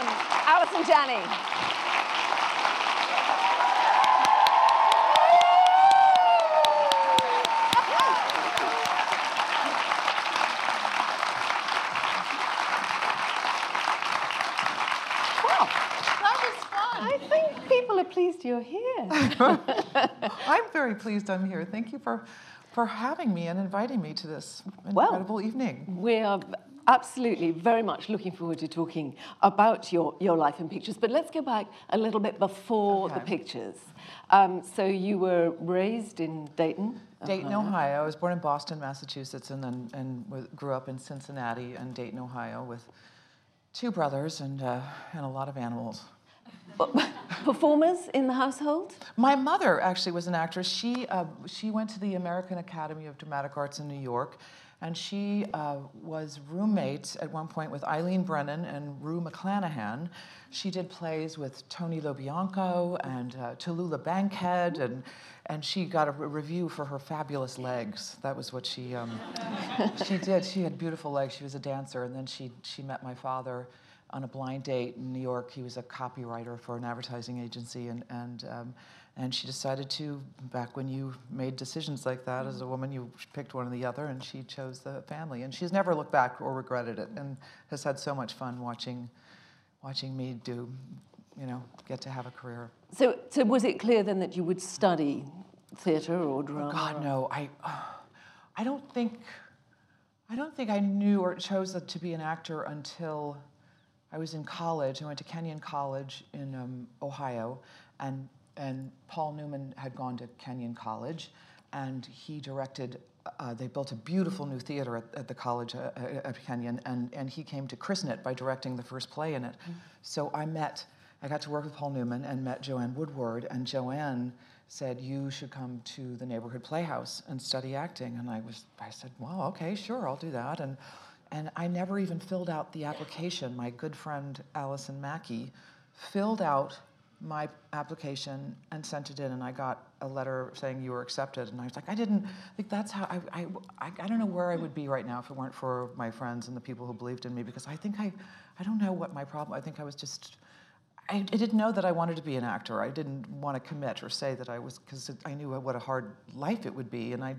welcome Allison Janney. Wow, That was fun. I think people are pleased you're here. I'm very pleased I'm here. Thank you for, for having me and inviting me to this Well- incredible evening. We are absolutely very much looking forward to talking about your, your life in pictures. But let's go back a little bit before the pictures. Um, so you were raised in Dayton? Dayton, Ohio. I was born in Boston, Massachusetts, and then and wa- grew up in Cincinnati and Dayton, Ohio, with two brothers and uh, and a lot of animals. Performers in the household? My mother actually was an actress. She uh, she went to the American Academy of Dramatic Arts in New York, and she uh, was roommate at one point with Eileen Brennan and Rue McClanahan. She did plays with Tony LoBianco and uh, Tallulah Bankhead, and and she got a re- review for her fabulous legs. That was what she um, she did. She had beautiful legs. She was a dancer, and then she she met my father on a blind date in New York. He was a copywriter for an advertising agency, and and um, and she decided to. Back when you made decisions like that as a woman, you picked one or the other, and she chose the family. And she's never looked back or regretted it, and has had so much fun watching, watching me do, you know, get to have a career. So, so was it clear then that you would study theatre or drama? God, no. I, I don't think, I don't think I knew or chose to be an actor until I was in college. I went to Kenyon College in um, Ohio, and and Paul Newman had gone to Kenyon College, and he directed. Uh, they built a beautiful new theater at, at the college uh, uh, at Kenyon, and, and he came to christen it by directing the first play in it. So I met, I got to work with Paul Newman and met Joanne Woodward, and Joanne said, "You should come to the neighborhood playhouse and study acting." And I was, I said, "Well, okay, sure, I'll do that." And and I never even filled out the application. My good friend Allison Mackey filled out my application and sent it in, and I got a letter saying you were accepted. And I was like, I didn't think that's how I, I, I, I don't know where I would be right now if it weren't for my friends and the people who believed in me because I think I, I don't know what my problem. I think I was just. I, I didn't know that I wanted to be an actor. I didn't want to commit or say that I was because I knew what a hard life it would be, and I,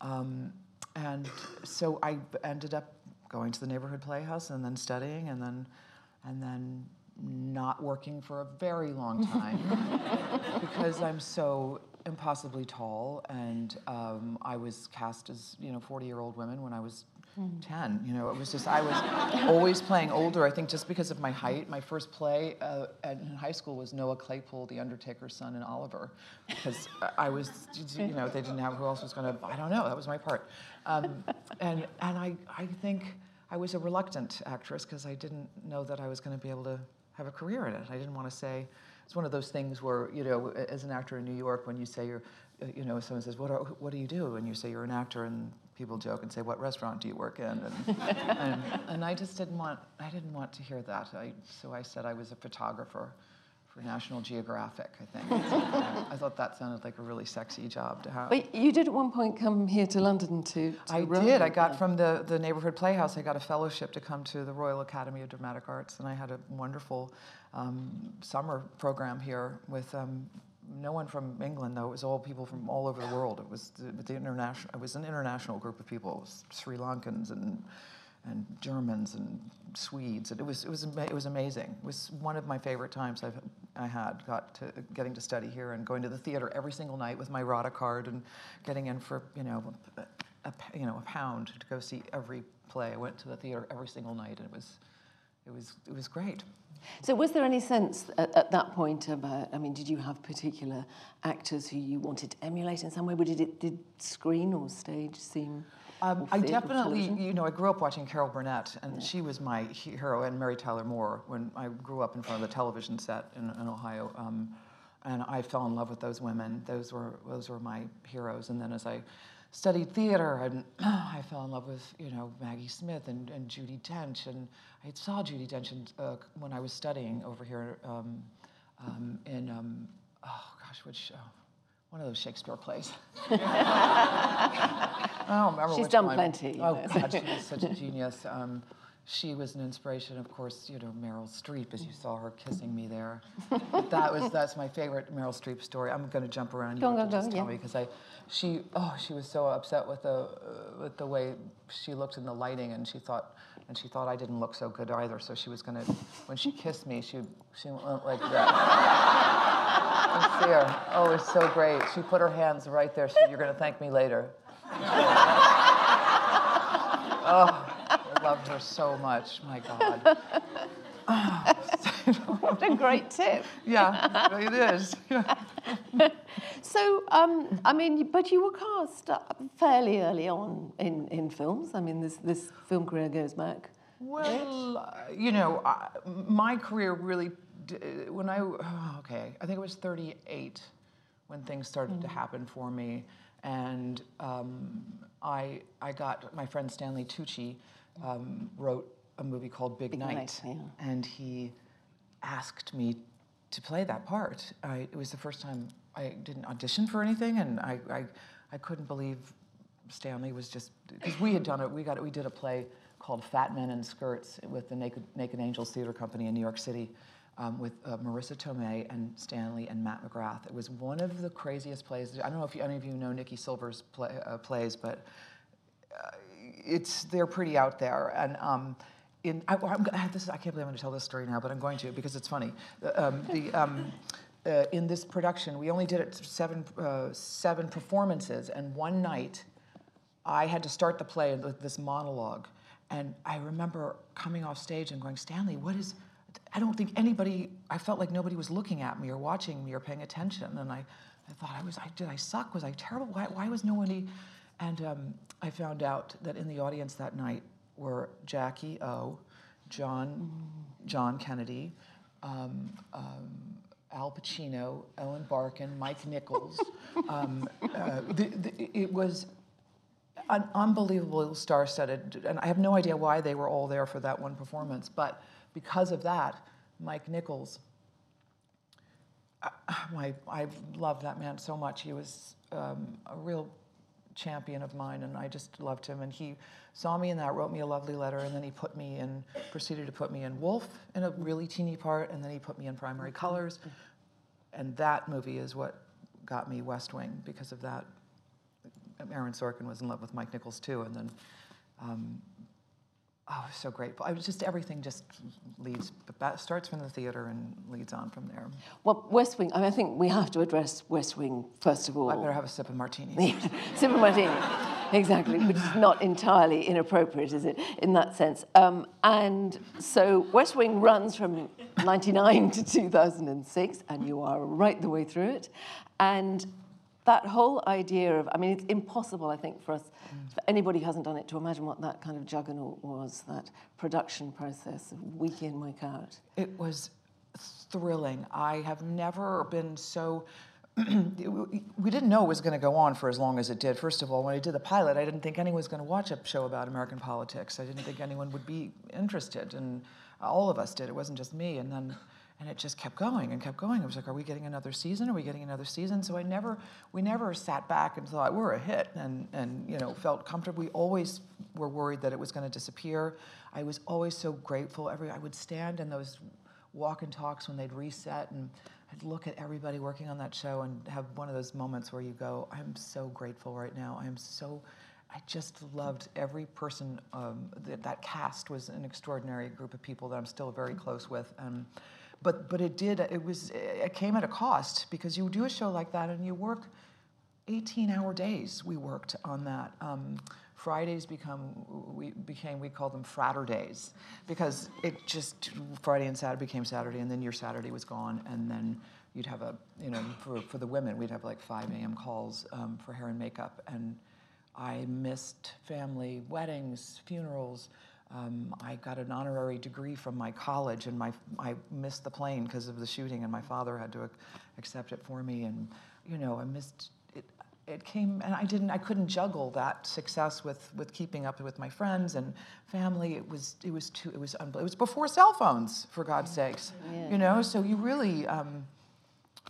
um, and so I ended up going to the neighborhood playhouse and then studying and then, and then not working for a very long time because I'm so impossibly tall and um, I was cast as you know 40 year old women when I was 10 you know it was just I was always playing older. I think just because of my height my first play uh, at, in high school was Noah Claypole the Undertaker's son in Oliver because I was you know they didn't have who else was going to I don't know that was my part. Um, and and I I think I was a reluctant actress because I didn't know that I was going to be able to have a career in it. I didn't want to say it's one of those things where you know, as an actor in New York, when you say you're, you know, someone says, "What are, what do you do?" and you say you're an actor, and people joke and say, "What restaurant do you work in?" And, and, and I just didn't want I didn't want to hear that. I, so I said I was a photographer for National Geographic. I think I thought that sounded like a really sexy job to have. But you did at one point come here to London to. to I run, did. I got yeah. from the, the neighborhood playhouse. I got a fellowship to come to the Royal Academy of Dramatic Arts, and I had a wonderful um, summer program here with um, no one from England, though. It was all people from all over the world. It was the, the international. It was an international group of people. It was Sri Lankans and and Germans and Swedes. And it was it was it was amazing. It was one of my favorite times I've I had got to getting to study here and going to the theater every single night with my RADA card and getting in for you know a, a you know a pound to go see every play. I went to the theater every single night and it was it was it was great. So, was there any sense at, at that point about? Uh, I mean, did you have particular actors who you wanted to emulate in some way? Or did it did screen or stage seem? Um, I definitely, you know, I grew up watching Carol Burnett, and she was my hero, and Mary Tyler Moore when I grew up in front of the television set in, in Ohio. Um, and I fell in love with those women. Those were those were my heroes. And then as I studied theater, and I fell in love with you know Maggie Smith and, and Judi Dench, and I saw Judi Dench in, uh, when I was studying over here um, um, in um, oh gosh, which. Oh, one of those Shakespeare plays. I don't remember She's done one. plenty, Oh. God, she was such a genius. Um, she was an inspiration, of course, you know, Meryl Streep, as you saw her kissing me there. that was that's my favorite Meryl Streep story. I'm going to jump around. You Go, go, just go, tell yeah. me because I, she, oh, she was so upset with the uh, with the way she looked in the lighting, and she thought, and she thought I didn't look so good either. So she was going to, when she kissed me, she she went like that. Sincere. Oh, it's so great. She put her hands right there. She said, "You're going to thank me later." oh, I loved her so much. My God. What a great tip. Yeah, it is. Yeah. So, um, I mean, but you were cast fairly early on in, in films. I mean, this, this film career goes back. Well, uh, you know, I, my career really, when I, oh, okay, I think it was 38 when things started to happen for me. And um, I, I got, my friend Stanley Tucci um, wrote a movie called Big, Night. Night, yeah. And he asked me to play that part. I, it was the first time I didn't audition for anything, and I, I, I couldn't believe Stanley was just because we had done it. We got it. We did a play called Fat Men in Skirts with the Naked, Naked Angels Theater Company in New York City. Um, with uh, Marisa Tomei and Stanley and Matt McGrath. It was one of the craziest plays. I don't know if you, any of you know Nicky Silver's play, uh, plays, but it's they're pretty out there and um, in I, I'm, this I can't believe I'm going to tell this story now, but I'm going to because it's funny. Um, the, um, uh, in this production, we only did it seven uh, seven performances, and one night, I had to start the play with this monologue, and I remember coming off stage and going, Stanley, what is? I don't think anybody. I felt like nobody was looking at me or watching me or paying attention, and I, I thought I was. I, did I suck? Was I terrible? Why, why was nobody? And um, I found out that in the audience that night were Jackie O, John, John Kennedy, um, um, Al Pacino, Ellen Barkin, Mike Nichols. um, uh, the, the, it was an unbelievable star-studded, and I have no idea why they were all there for that one performance, but because of that, Mike Nichols my, I love that man so much. He was um, a real champion of mine, and I just loved him. And he saw me in that, wrote me a lovely letter, and then he put me in, proceeded to put me in Wolf in a really teeny part, and then he put me in Primary Colors. And that movie is what got me West Wing because of that. Aaron Sorkin was in love with Mike Nichols too, and then um, Oh, so grateful. I was just everything just leads, but that starts from the theater and leads on from there. Well, West Wing, I, mean, I think we have to address West Wing first of all. I better have a sip of martini. sip of martini. Exactly, which is not entirely inappropriate, is it, in that sense? Um, and so West Wing runs from 99 to 2006, and you are right the way through it. And that whole idea of, I mean, it's impossible, I think, for us, for anybody who hasn't done it, to imagine what that kind of juggernaut was, that production process of week in, week out. It was thrilling. I have never been so. we didn't know it was going to go on for as long as it did. First of all, when I did the pilot, I didn't think anyone was going to watch a show about American politics. I didn't think anyone would be interested, and all of us did. It wasn't just me. And then, and it just kept going and kept going. I was like, "Are we getting another season? Are we getting another season?" So I never, we never sat back and thought we're a hit, and and you know felt comfortable. We always were worried that it was going to disappear. I was always so grateful. Every I would stand in those walk and talks when they'd reset and I'd look at everybody working on that show and have one of those moments where you go, I'm so grateful right now. I am so, I just loved every person. Um, that, that cast was an extraordinary group of people that I'm still very close with. Um, but but it did. It was. It came at a cost because you do a show like that and you work 18 hour days we worked on that. Um, Fridays become we became we called them fratter days because it just Friday and Saturday became Saturday and then your Saturday was gone and then you'd have a you know for, for the women we'd have like 5 a.m. calls um, for hair and makeup and I missed family weddings funerals. Um, I got an honorary degree from my college, and my I missed the plane because of the shooting, and my father had to ac- accept it for me. And you know, I missed it. It came, and I didn't. I couldn't juggle that success with with keeping up with my friends and family. It was it was too. It was unbel- It was before cell phones, for God's sakes. You know, so you really. Um,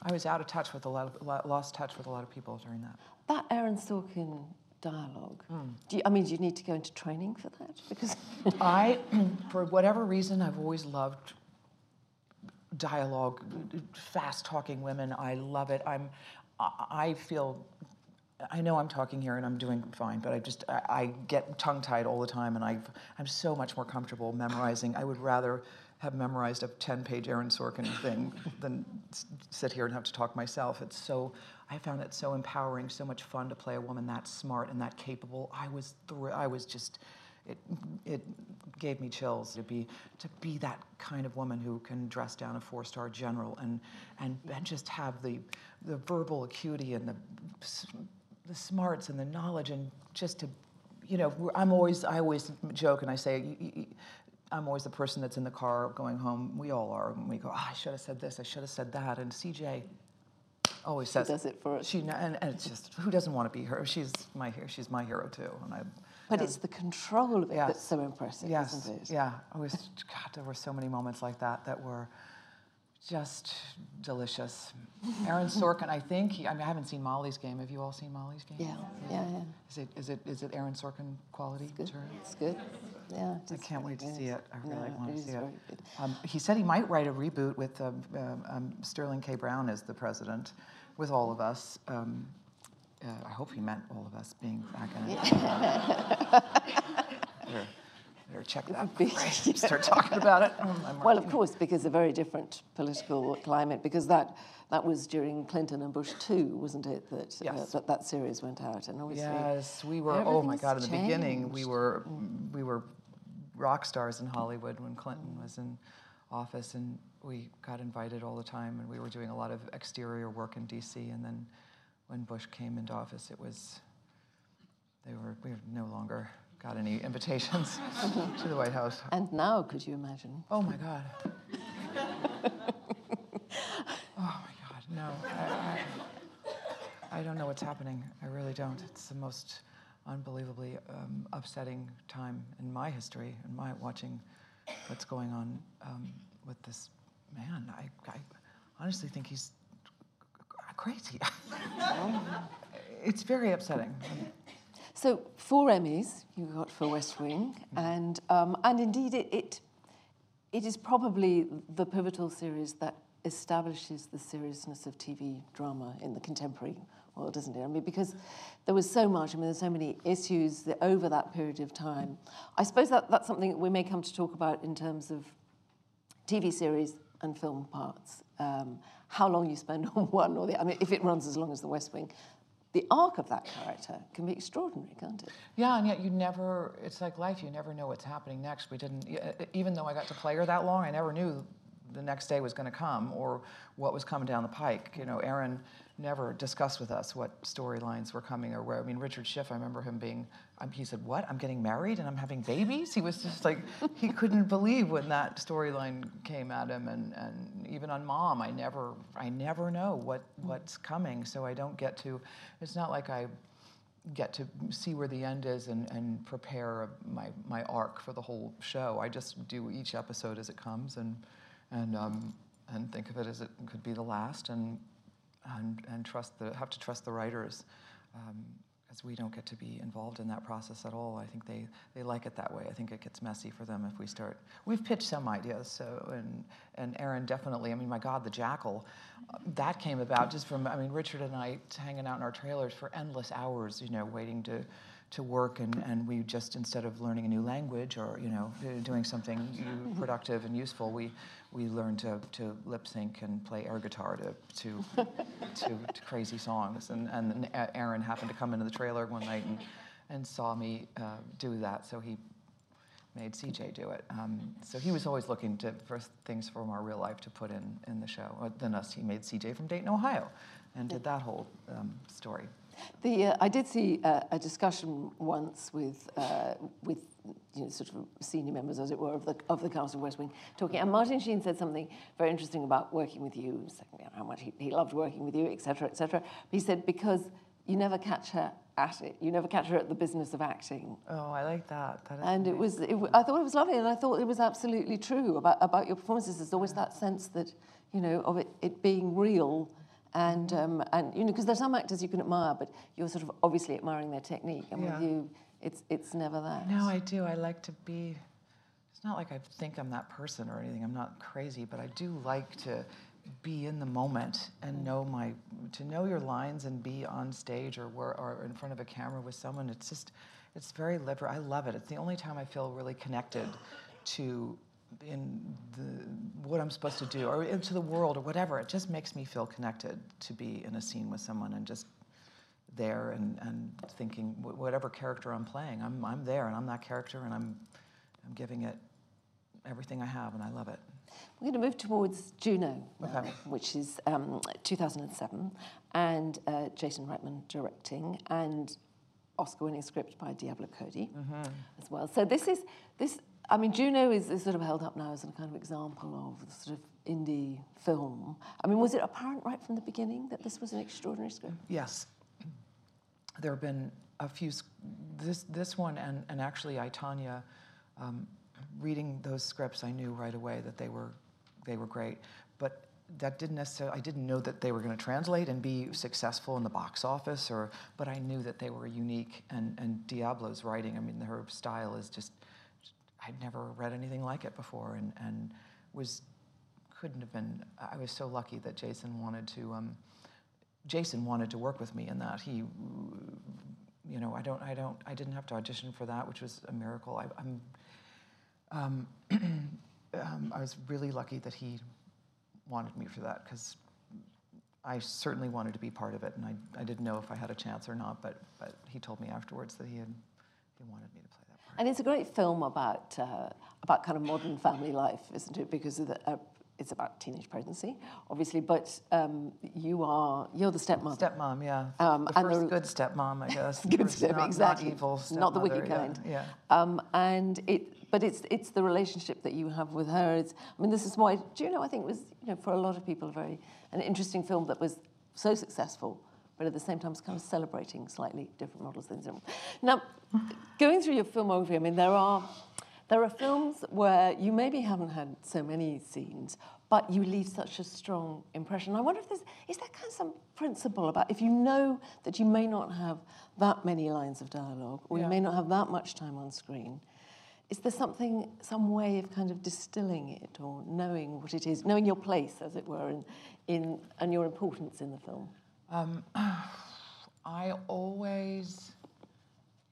I was out of touch with a lot of lost touch with a lot of people during that. That Aaron Sorkin dialogue. Hmm. Do you, I mean, do you need to go into training for that? Because I, for whatever reason, I've always loved dialogue, fast talking women. I love it. I'm, I I feel, I know I'm talking here and I'm doing fine, but I just, I, I get tongue tied all the time and I've, I'm so much more comfortable memorizing. I would rather have memorized a 10 page Aaron Sorkin thing than s- sit here and have to talk myself. It's so, I found it so empowering, so much fun to play a woman that smart and that capable. I was, thr- I was just, it, it gave me chills to be to be that kind of woman who can dress down a four-star general and and, and just have the the verbal acuity and the the smarts and the knowledge and just to you know I'm always I always joke and I say "You- you- you- I'm always the person that's in the car going home. We all are. And we go, oh, I should have said this. I should have said that. And CJ always says does it for us. She and, and it's just who doesn't want to be her? She's my hero. She's my hero too. And I but it's the control of it Yes. that's so impressive, Yes, isn't it? yeah. I was, God, there were so many moments like that that were just delicious. Aaron Sorkin, I think, he, I mean, I haven't seen Molly's game. Have you all seen Molly's game? Yeah, yeah, yeah. Is it, is it, is it Aaron Sorkin quality? Good. material? It's good. Yeah. I can't wait to see it. I really want to see it. Um, he said he might write a reboot with um, um, um, Sterling K. Brown as the president, with all of us. Um, uh, I hope he meant all of us being back in it. Better check that be- before I start talking about it. Um, Well, of course, because a very different political climate, because that, that was during Clinton and Bush too, wasn't it, that, uh, Yes. that that series went out? And obviously, Yes, we were. Oh my God! In the beginning, we changed. were we were rock stars in Hollywood when Clinton was in office, and we got invited all the time, and we were doing a lot of exterior work in D.C. And then when Bush came into office, it was they were we were no longer got any invitations to the White House. and now, could you imagine? Oh my God. oh my God, no. I, I, I don't know what's happening. I really don't. It's the most unbelievably um, upsetting time in my history and my watching what's going on um, with this man. I, I honestly think he's crazy. it's very upsetting. So four Emmys you got for West Wing, and um, and indeed it, it it is probably the pivotal series that establishes the seriousness of TV drama in the contemporary world, doesn't it? I mean, because there was so much. I mean, there's so many issues that over that period of time. I suppose that that's something that we may come to talk about in terms of TV series and film parts. Um, how long you spend on one or the I mean, if it runs as long as The West Wing, the arc of that character can be extraordinary, can't it? Yeah, and yet you never, it's like life, you never know what's happening next. We didn't, even though I got to play her that long, I never knew the next day was going to come or what was coming down the pike. You know, Aaron never discussed with us what storylines were coming or where. I mean, Richard Schiff, I remember him being, um, he said, What? I'm getting married and I'm having babies? He was just like, he couldn't believe when that storyline came at him. And, and even on Mom, I never, I never know what, what's coming. So I don't get to, it's not like I, get to see where the end is and, and prepare my, my arc for the whole show. I just do each episode as it comes and, and, um, and think of it as it could be the last and, and, and trust the, have to trust the writers because we don't get to be involved in that process at all. I think they, they like it that way. I think it gets messy for them if we start. We've pitched some ideas, so and and Aaron definitely. I mean, my God, the Jackal, uh, that came about just from. I mean, Richard and I hanging out in our trailers for endless hours, you know, waiting to to work and, and we just instead of learning a new language or you know doing something productive and useful we we learned to, to lip sync and play air guitar to to, to, to crazy songs and and Aaron happened to come into the trailer one night and and saw me uh, do that so he made CJ do it. Um, so he was always looking to, for things from our real life to put in, in the show. Then us, he made CJ from Dayton, Ohio, and did that whole um, story. The, uh, I did see uh, a discussion once with, uh, with you know, sort of senior members, as it were, of the, of the cast of West Wing talking. And Martin Sheen said something very interesting about working with you, saying you know, how much he, he loved working with you, et cetera, et cetera. But he said, because you never catch her at it. You never catch her at the business of acting. Oh, I like that. that And it was, it, I thought it was lovely, and I thought it was absolutely true about, about your performances. There's always that sense that, you know, of it, it being real And, um, and you know, because there's some actors you can admire, but you're sort of obviously admiring their technique. And Yeah. with you, it's, it's never that. No, I do. I like to be. It's not like I think I'm that person or anything. I'm not crazy, but I do like to be in the moment and know my to know your lines and be on stage or where, or in front of a camera with someone. It's just it's very liber. I love it. It's the only time I feel really connected to in the what I'm supposed to do or into the world or whatever. It just makes me feel connected to be in a scene with someone and just there and, and thinking whatever character I'm playing, I'm, I'm there and I'm that character and I'm, I'm giving it everything I have and I love it. We're going to move towards Juno, now, Okay. which is um, 2007, and uh, Jason Reitman directing, and Oscar-winning script by Diablo Cody as well. So this is this. I mean, Juno is, is sort of held up now as a kind of example of the sort of indie film. I mean, was it apparent right from the beginning that this was an extraordinary script? Yes. There have been a few, this, this one and, and actually I, Tonya, um, reading those scripts, I knew right away that they were, they were great. But that didn't necessarily, I didn't know that they were going to translate and be successful in the box office, or, but I knew that they were unique. And, and Diablo's writing, I mean, her style is just, I'd never read anything like it before and, and was, couldn't have been, I was so lucky that Jason wanted to, um, Jason wanted to work with me in that. He, you know, I don't, I don't, I didn't have to audition for that, which was a miracle. I, I'm, um, um, I was really lucky that he wanted me for that because I certainly wanted to be part of it, and I, I didn't know if I had a chance or not. But, but he told me afterwards that he had, he wanted And it's a great film about uh, about kind of modern family life, isn't it? Because of the, uh, it's about teenage pregnancy, obviously. But um, you are you're the stepmother. Stepmom, yeah. Um, the and first the- good stepmom, I guess. Good step, not, exactly. Not evil Not the wicked stepmother, kind. Yeah. Um, and it, but it's it's the relationship that you have with her. It's, I mean, this is why Juno, I think, was you know for a lot of people a very an interesting film that was so successful, but at the same time, it's kind of celebrating slightly different models. Things. Now, going through your filmography, I mean, there are there are films where you maybe haven't had so many scenes, but you leave such a strong impression. I wonder if there's is there kind of some principle about if you know that you may not have that many lines of dialogue, or you may not have that much time on screen. Is there something, some way of kind of distilling it or knowing what it is, knowing your place, as it were, in, in, and your importance in the film? Um, I always,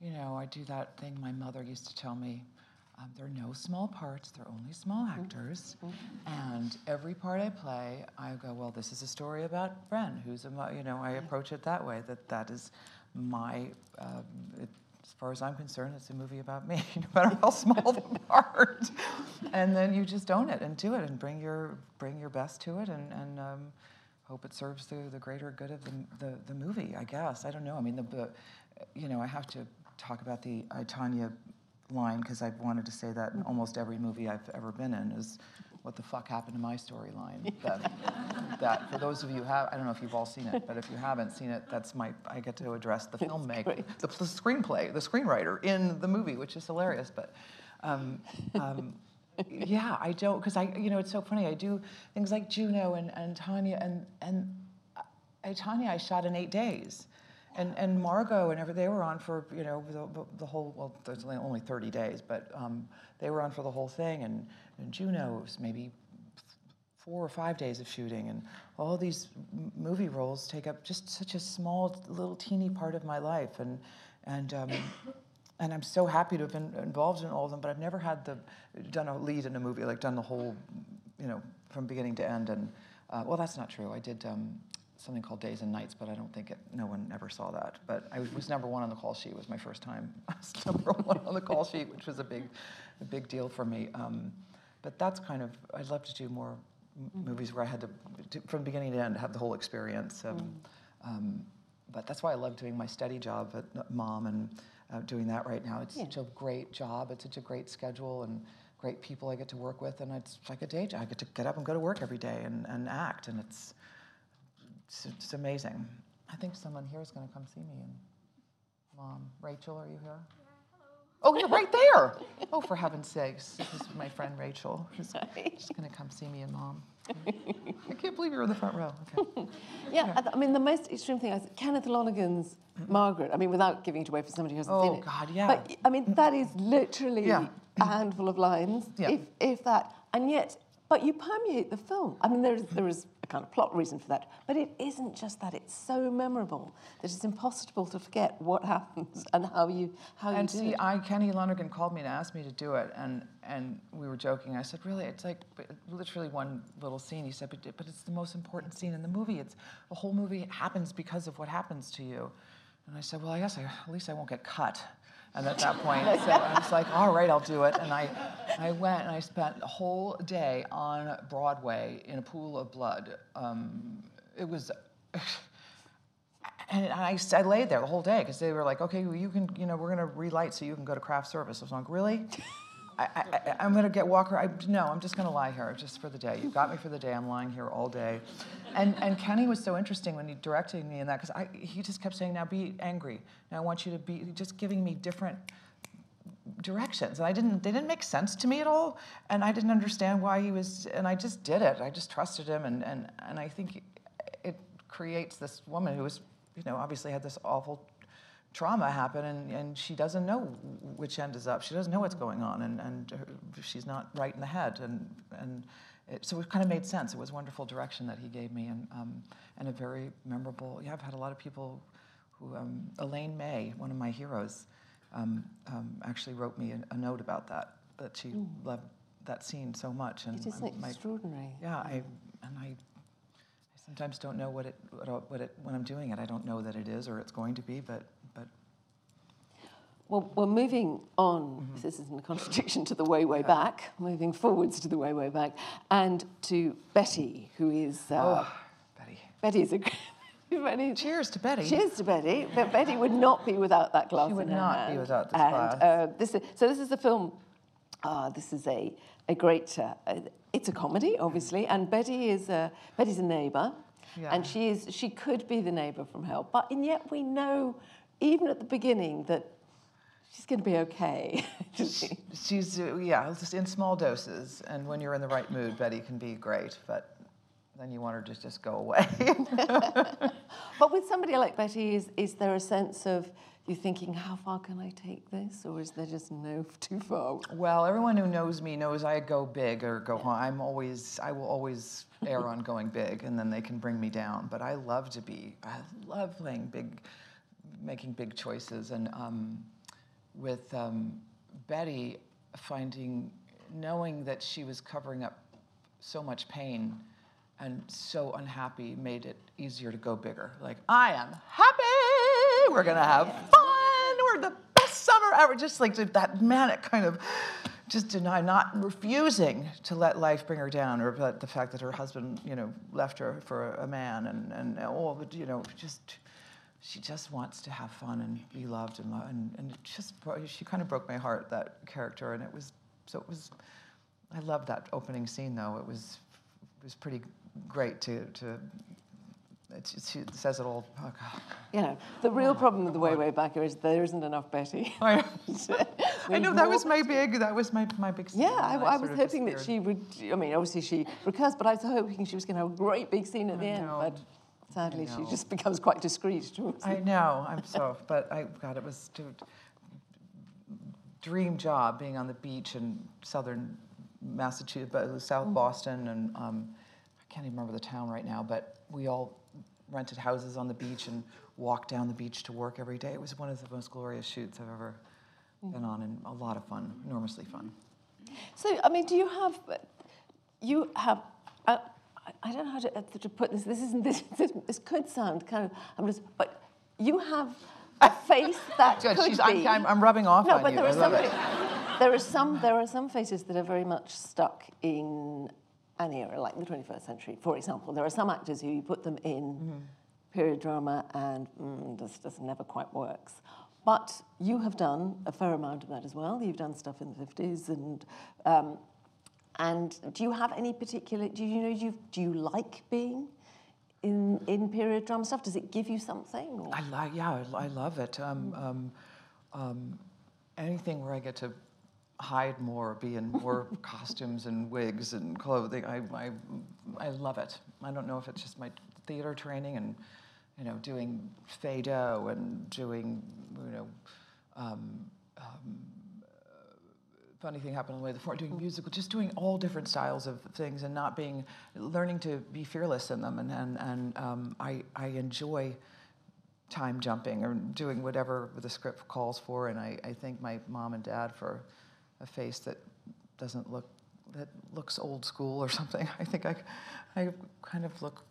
you know, I do that thing my mother used to tell me. Um, there are no small parts, they're only small actors. And every part I play, I go, well, this is a story about Bren, who's a, you know, I approach it that way, that that is my, um, it, as far as I'm concerned, it's a movie about me, no matter how small the part. And then you just own it and do it and bring your, bring your best to it and, and um, hope it serves the, the greater good of the, the, the movie, I guess. I don't know. I mean, the, the you know, I have to talk about the I, Tonya line because I've wanted to say that in almost every movie I've ever been in is what the fuck happened to my storyline. That, that, for those of you who have, I don't know if you've all seen it, but if you haven't seen it, that's my, I get to address the filmmaker, the, the screenplay, the screenwriter in the movie, which is hilarious. But um, um, yeah, I don't, because I, you know, it's so funny. I do things like Juno and, and Tonya, and, and I, Tonya, I shot in eight days. And, and Margot and every, they were on for, you know, the, the whole, well, there's only- only 30 days, but um, they were on for the whole thing. And, and Juno was maybe four or five days of shooting. And all these movie roles take up just such a small, little teeny part of my life. And, and, um, and I'm so happy to have been involved in all of them, but I've never had the, done a lead in a movie, like done the whole, you know, from beginning to end. And, uh, well, that's not true. I did um, something called Days and Nights, but I don't think it, no one ever saw that. But I was, number one on the call sheet. It was my first time. I was number one on the call sheet, which was a big, a big deal for me. Um, but that's kind of, I'd love to do more m- movies where I had to, to, from beginning to end, have the whole experience. Um, um, but that's why I love doing my steady job at Mom and uh, doing that right now. It's Yeah. such a great job. It's such a great schedule and great people I get to work with. And it's like a day job. I get to get up and go to work every day and, and act. And it's, it's, it's amazing. I think someone here is going to come see me. And Mom, Rachel, are you here? Oh, you're right there. Oh, for heaven's sakes. This is my friend Rachel, who's going to come see me and mom. I can't believe you're in the front row. Okay. Yeah, I I mean, the most extreme thing is Kenneth Lonergan's Margaret. I mean, without giving it away for somebody who hasn't seen oh, it. Oh. God, yeah. But I mean, that is literally Yeah. a handful of lines, Yeah. if, if that. And yet, but you permeate the film. I mean, there is, there is kind of plot reason for that. But it isn't just that. It's so memorable that it's impossible to forget what happens and how you, how And you do see, it. I Kenny Lonergan called me and asked me to do it, and and we were joking. I said, really, it's like literally one little scene. He said, but, but it's the most important scene in the movie. It's the whole movie happens because of what happens to you. And I said, well, I guess I, at least I won't get cut. And at that point, so I was like, all right, I'll do it. And I, I went and I spent a whole day on Broadway in a pool of blood. Um, it was. And I, I laid there the whole day because they were like, okay, well, you can, you know, we're going to relight so you can go to craft service. I was like, really? I, I'm going to get Walker. I, no, I'm just going to lie here just for the day. You got me for the day. I'm lying here all day. And, and Kenny was so interesting when he directed me in that because he just kept saying, now be angry. Now I want you to be, just giving me different directions and i didn't they didn't make sense to me at all and i didn't understand why he was and i just did it i just trusted him and and, and i think it creates this woman who was you know obviously had this awful trauma happen and, and she doesn't know which end is up. She doesn't know what's going on and, and her- she's not right in the head. And and it, so it kind of made sense. It was wonderful direction that he gave me and um, and a very memorable yeah i've had a lot of people who um, elaine may one of my heroes um, um, actually wrote me a, a note about that that she loved that scene so much and It is my- extraordinary. yeah i and i I sometimes don't know what it, what, it when I'm doing it. I don't know that it is or it's going to be, but Well, we're moving on. Mm-hmm. This isn't a contradiction to the way, way back. Moving forwards to the way, way back, and to Betty, who is uh, oh, Betty. Betty is a Betty. Cheers to Betty. Cheers to Betty. But Betty would not be without that glass. She would not be without this and, glass. Uh, this is, so this is a film. Uh, this is a a great. Uh, uh, it's a comedy, obviously, and Betty is a, Betty's a neighbour, Yeah. and she is she could be the neighbour from hell, but and yet we know, even at the beginning, that she's going to be okay. she? She's uh, yeah, just in small doses, and when you're in the right mood, Betty can be great. But then you want her to just go away. But with somebody like Betty, is, is there a sense of you thinking, how far can I take this? Or is there just no too far? well, everyone who knows me knows I go big or go home. I'm always I will always err on going big, and then they can bring me down. But I love to be. I love playing big, making big choices, and um, with um, Betty finding, knowing that she was covering up so much pain and so unhappy made it easier to go bigger. Like, I am happy, we're gonna have fun, we're the best summer ever. Just like that manic kind of just deny, not refusing to let life bring her down or let the fact that her husband, you know, left her for a man and, and all the, you know, just she just wants to have fun and be loved and, lo- and, and it just bro- she kind of broke my heart that character and it was so it was I loved that opening scene though it was it was pretty great to to it, she says it all oh God. You know, the real problem with the way, way back is there isn't enough Betty. I, I know that was my big that was my my big scene, Yeah, I, I was hoping that she would. I mean, obviously she recurs, but I was hoping she was going to have a great big scene at the end. But sadly, she just becomes quite discreet towards I know, I'm so, but I, God, it was dude, dream job being on the beach in southern Massachusetts, but it was South Boston, and um, I can't even remember the town right now, but we all rented houses on the beach and walked down the beach to work every day. It was one of the most glorious shoots I've ever been on, and a lot of fun, enormously fun. So, I mean, do you have, you have, uh, I- don't know how to, uh, to put this. This isn't this, this. This could sound kind of. I'm just, but you have a face that Good, could she's, be. I'm, I'm, I'm rubbing off no, on but you. there I are some. it. There are some. There are some faces that are very much stuck in an era, like the 21st century, for example. There are some actors who you put them in Mm-hmm. period drama and mm, this just never quite works. But you have done a fair amount of that as well. You've done stuff in the 50s and. Um, and do you have any particular? Do you know? You, do you like being in in period drama stuff? Does it give you something? Or? I like, yeah, I, I love it. Um, um, um, anything where I get to hide more, be in more costumes and wigs and clothing. I, I, I love it. I don't know if it's just my theater training and, you know, doing Fado and doing, you know, um, um, funny thing happened on the way to the fort, doing musical, just doing all different styles of things and not being, learning to be fearless in them. And, and, and um, I, I enjoy time jumping or doing whatever the script calls for. And I, I thank my mom and dad for a face that doesn't look that looks old school or something. I think I, I kind of look.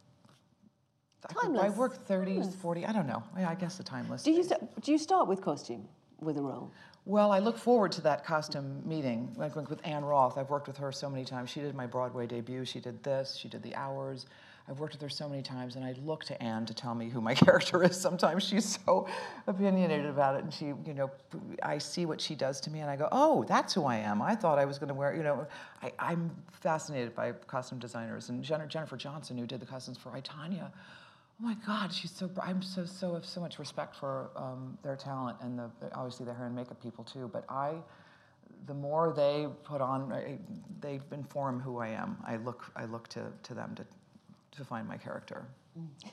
I, I work 30s, 40. I don't know. I guess the timeless. Do you, st- do you start with costume with a role? Well, I look forward to that costume meeting, like with Ann Roth. I've worked with her so many times. She did my Broadway debut. She did this. She did the hours. I've worked with her so many times, and I look to Ann to tell me who my character is. Sometimes she's so opinionated about it, and she, you know, I see what she does to me, and I go, "Oh, that's who I am." I thought I was going to wear, you know, I, I'm fascinated by costume designers, and Jennifer Johnson, who did the costumes for I Tonya. Oh my God, she's so. I'm so so have so much respect for um, their talent and the obviously the hair and makeup people too. But I, the more they put on, I, they inform who I am. I look I look to, to them to to find my character.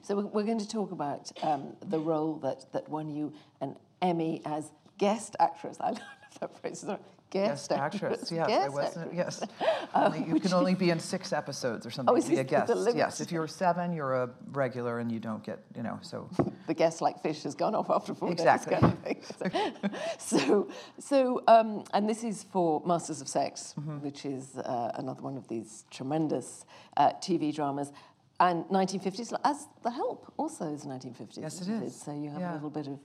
So we're, going to talk about um, the role that, that won you an Emmy as guest actress. I love that phrase. Guest, Guest actress, yes, I wasn't. actress. Yes, Only- you can only be in six episodes or something. Oh, is to be a this the- the guest. Yes, if you're seven, you're a regular, and you don't get you know. So the guest like fish has gone off after four Exactly. days. Kind of. So, so um, and this is for Masters of Sex, Mm-hmm. which is uh, another one of these tremendous uh, TV dramas. And 1950s, as The Help also is 1950s. Yes, it isn't. So you have Yeah. a little bit of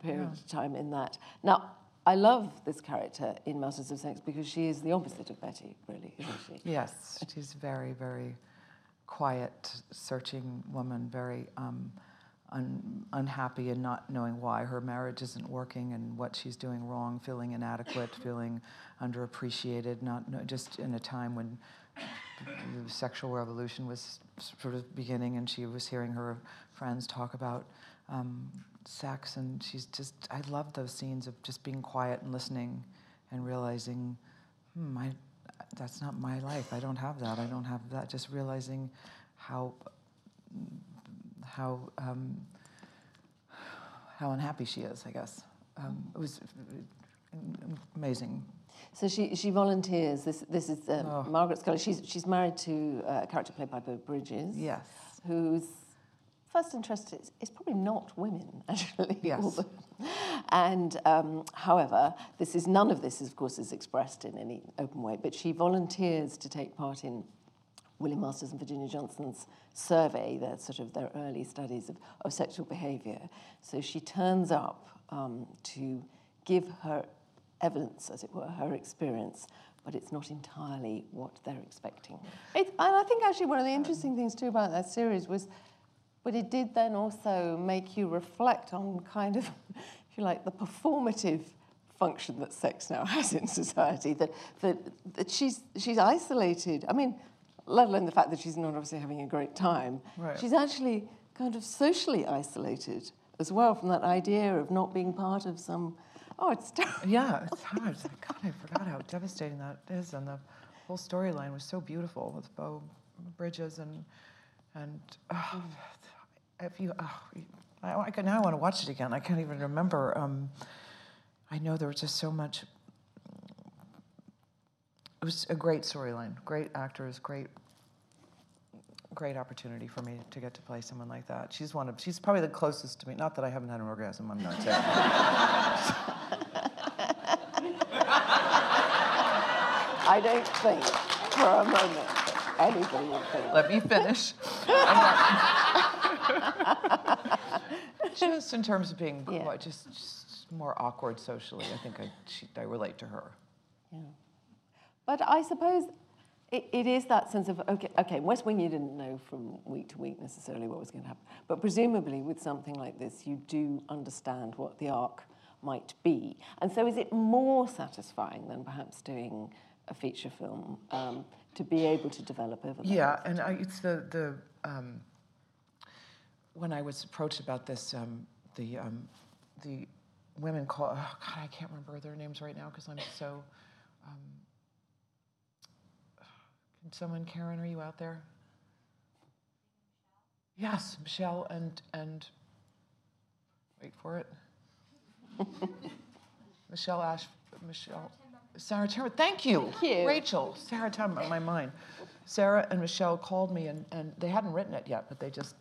period of time in that. Now, I love this character in Masters of Sex because she is the opposite of Betty, really, isn't she? Yes, she's very, very quiet, searching woman, very um, un- unhappy and not knowing why her marriage isn't working and what she's doing wrong, feeling inadequate, feeling underappreciated, not no, just in a time when the sexual revolution was sort of beginning and she was hearing her friends talk about um, sex and she's just i love those scenes of just being quiet and listening and realizing hmm, I, that's not my life i don't have that i don't have that just realizing how how um, how unhappy she is i guess um, it was amazing So she, she volunteers. This, this is uh, Oh. Margaret Scully. She's, she's married to uh, a character played by Beau Bridges. yes whose first interest is, is probably not women, actually. Yes. And um, however, this is none of this, of course, is expressed in any open way. But she volunteers to take part in William Masters and Virginia Johnson's survey, their sort of their early studies of, of sexual behaviour. So she turns up um, to give her evidence, as it were, her experience, but it's not entirely what they're expecting. It, and I think actually one of the interesting things too about that series was, but it did then also make you reflect on kind of, if you like, the performative function that sex now has in society. That that, that she's she's isolated. I mean, let alone the fact that she's not obviously having a great time. Right. She's actually kind of socially isolated as well from that idea of not being part of some. Oh, it's terrible. Yeah, it's hard. It's like, God, I forgot how devastating that is, and the whole storyline was so beautiful with Beau Bridges and and oh, if you, oh, I, I can, now I want to watch it again. I can't even remember. Um, I know there was just so much. It was a great storyline, great actors, great. Great opportunity for me to get to play someone like that. She's one of, she's probably the closest to me. Not that I haven't had an orgasm, I'm not saying. I don't think for a moment anybody would think. Let me finish. just in terms of being Yeah. just, just more awkward socially, I think I, she, I relate to her. Yeah. But I suppose it, it is that sense of, okay, okay, West Wing you didn't know from week to week necessarily what was going to happen. But presumably with something like this, you do understand what the arc might be. And so is it more satisfying than perhaps doing a feature film um, to be able to develop over? Yeah, and I, it's the the um, when I was approached about this, um, the um, the women called. Oh God, I can't remember their names right now because I'm so. Um, can someone, Karen, are you out there? Yes, Michelle and and. Wait for it. Michelle Ash, Michelle, Sarah Timmer. Thank you. Thank you. Rachel, Sarah Timmer, on my mind. Sarah and Michelle called me, and, and they hadn't written it yet, but they just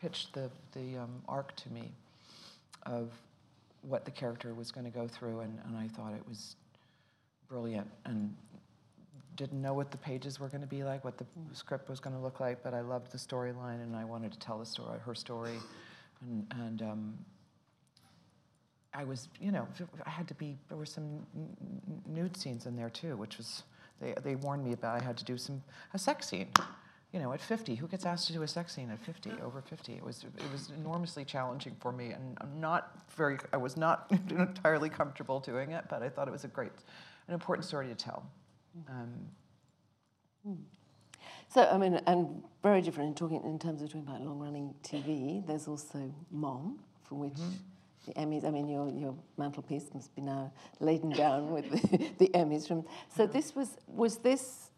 pitched the, the um, arc to me of what the character was going to go through, and, and I thought it was brilliant and didn't know what the pages were going to be like, what the script was going to look like, but I loved the storyline, and I wanted to tell the story, her story, and, and um, I was, you know, I had to be. There were some nude scenes in there too, which was they, they warned me about. I had to do some a sex scene. You know, at 50, who gets asked to do a sex scene at 50? Over 50, it was it was enormously challenging for me, and I'm not very. I was not entirely comfortable doing it, but I thought it was a great, an important story to tell. Mm. Um, hmm. So, I mean, and very different in talking in terms of talking about long-running TV. There's also Mom, for which mm-hmm. the Emmys. I mean, your your mantelpiece must be now laden down with the, the Emmys from. So this was was this.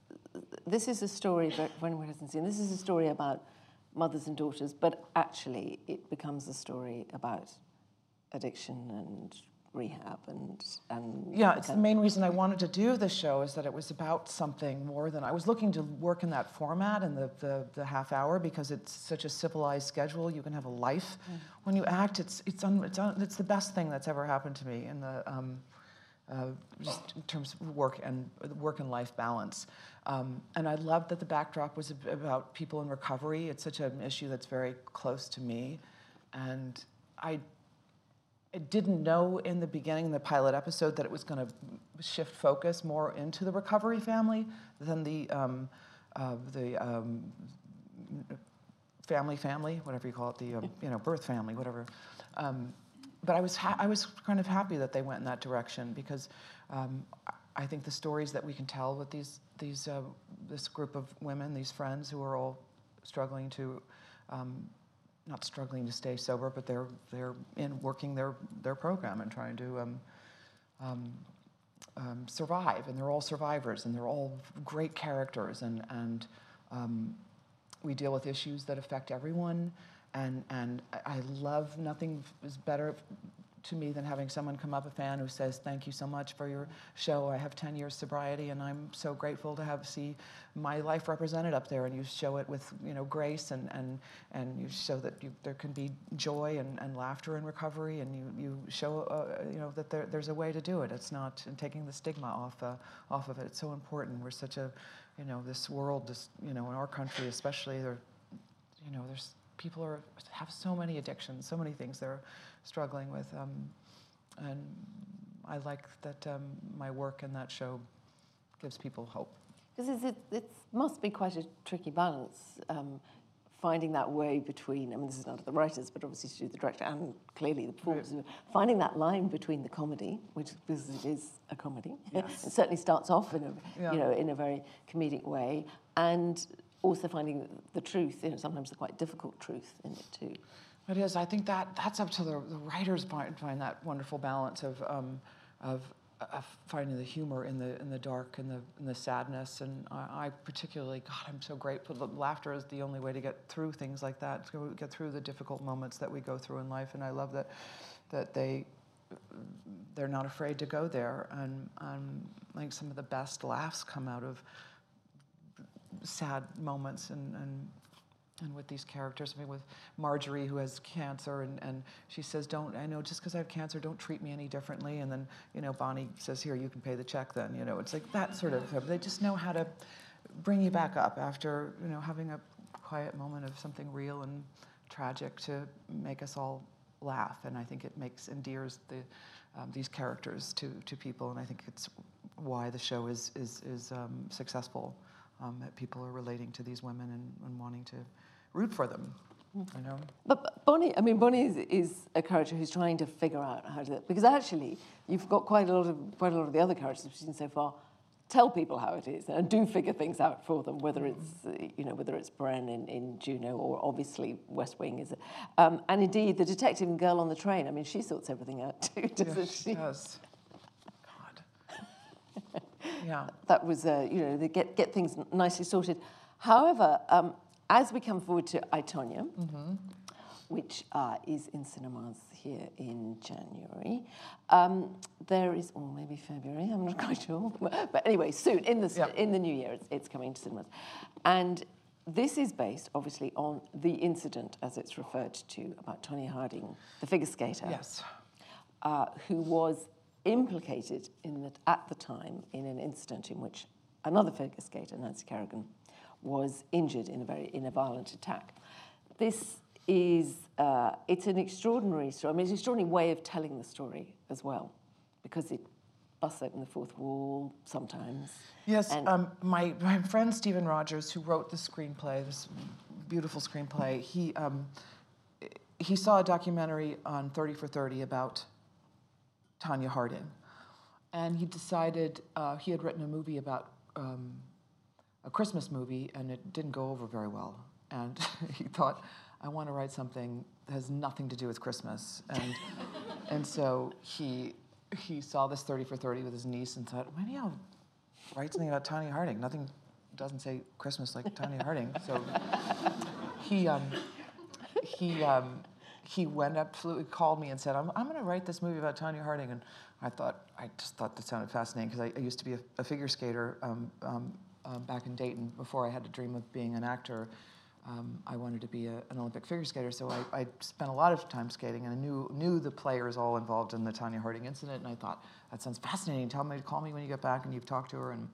This is a story for anyone who hasn't seen. This is a story about mothers and daughters, but actually it becomes a story about addiction and rehab and and Yeah, it's the main reason I wanted to do the show is that it was about something more than I was looking to work in that format in the, the, the half hour because it's such a civilized schedule. You can have a life. When you act, it's it's un, it's, un, it's the best thing that's ever happened to me in the um, uh, just in terms of work and work and life balance. Um, and I love that the backdrop was about people in recovery. It's such an issue that's very close to me, and I I didn't know in the beginning, in the pilot episode, that it was going to shift focus more into the recovery family than the um, uh, the um, family family, whatever you call it, the um, you know birth family, whatever. Um, but I was ha- I was kind of happy that they went in that direction because um, I think the stories that we can tell with these these uh, this group of women, these friends who are all struggling to um, not struggling to stay sober, but they're they're in working their their program and trying to um, um, um, survive, and they're all survivors, and they're all great characters, and and um, we deal with issues that affect everyone, and and I love nothing is better to me than having someone come up, a fan who says, "Thank you so much for your show. I have 10 years sobriety, and I'm so grateful to have see my life represented up there." And you show it with you know grace, and and and you show that you, there can be joy and, and laughter in recovery, and you you show uh, you know that there, there's a way to do it. It's not and taking the stigma off uh, off of it. It's so important. We're such a you know this world, this you know in our country especially, there you know there's people are have so many addictions, so many things they're struggling with, um, and I like that um, my work in that show gives people hope. Because it, it must be quite a tricky balance, um, finding that way between, I mean, this is not to the writers, but obviously to do the director and clearly the performers, finding that line between the comedy, which because it is a comedy, Yes. it certainly starts off in a, Yeah. you know, in a very comedic way, and also finding the truth, you know, sometimes the quite difficult truth in it too. It is. I think that that's up to the, the writers find, find that wonderful balance of, um, of of finding the humor in the in the dark and the in the sadness. And I, I particularly, God, I'm so grateful. Laughter is the only way to get through things like that. To get through the difficult moments that we go through in life. And I love that that they they're not afraid to go there. And um, think some of the best laughs come out of sad moments and, and and with these characters, I mean, with Marjorie who has cancer, and, and she says, "Don't I know just because I have cancer, don't treat me any differently." And then you know, Bonnie says, "Here, you can pay the check." Then you know, it's like that sort of. They just know how to bring you back up after you know having a quiet moment of something real and tragic to make us all laugh. And I think it makes endears the um, these characters to to people, and I think it's why the show is is is um, successful. Um, that people are relating to these women and, and wanting to root for them. You know. But Bonnie, I mean, Bonnie is, is a character who's trying to figure out how to because actually you've got quite a lot of quite a lot of the other characters we've seen so far tell people how it is and do figure things out for them, whether it's uh, you know whether it's Bren in, in Juno or obviously West Wing is. Um, and indeed, the detective and girl on the train. I mean, she sorts everything out too, doesn't Yes, she? she does. God. Yeah. that was, uh, you know, they get, get things nicely sorted. However, um, as we come forward to I, Tonya, which uh, is in cinemas here in January, um, there is, or maybe February, I'm not quite sure. But anyway, soon, in the, Yeah. in the new year, it's, it's coming to cinemas. And this is based, obviously, on the incident, as it's referred to, about Tonya Harding, the figure skater Yes. uh, who was implicated in at the time in an incident in which another figure skater, Nancy Kerrigan, was injured in a very in a violent attack. This is uh, it's an extraordinary story. I mean, it's an extraordinary way of telling the story as well, because it busts open the fourth wall sometimes. Yes, um, my, my friend Steven Rogers, who wrote the screenplay, this beautiful screenplay, he, um, he saw a documentary on 30 for 30 about Tonya Harding. And he decided, uh, he had written a movie about um, a Christmas movie, and it didn't go over very well. And he thought, I want to write something that has nothing to do with Christmas. And, and so he, he saw this 30 for 30 with his niece and thought, maybe I'll write something about Tonya Harding. Nothing doesn't say Christmas like Tonya Harding. So he, um, he, um, he went absolutely called me and said, I'm, I'm going to write this movie about Tonya Harding. And I thought, I just thought that sounded fascinating because I, I used to be a, a figure skater um, um, um, back in Dayton before I had a dream of being an actor. Um, I wanted to be a, an Olympic figure skater, so I, I spent a lot of time skating, and I knew knew the players all involved in the Tonya Harding incident. And I thought that sounds fascinating. Tell me, to call me when you get back and you've talked to her. And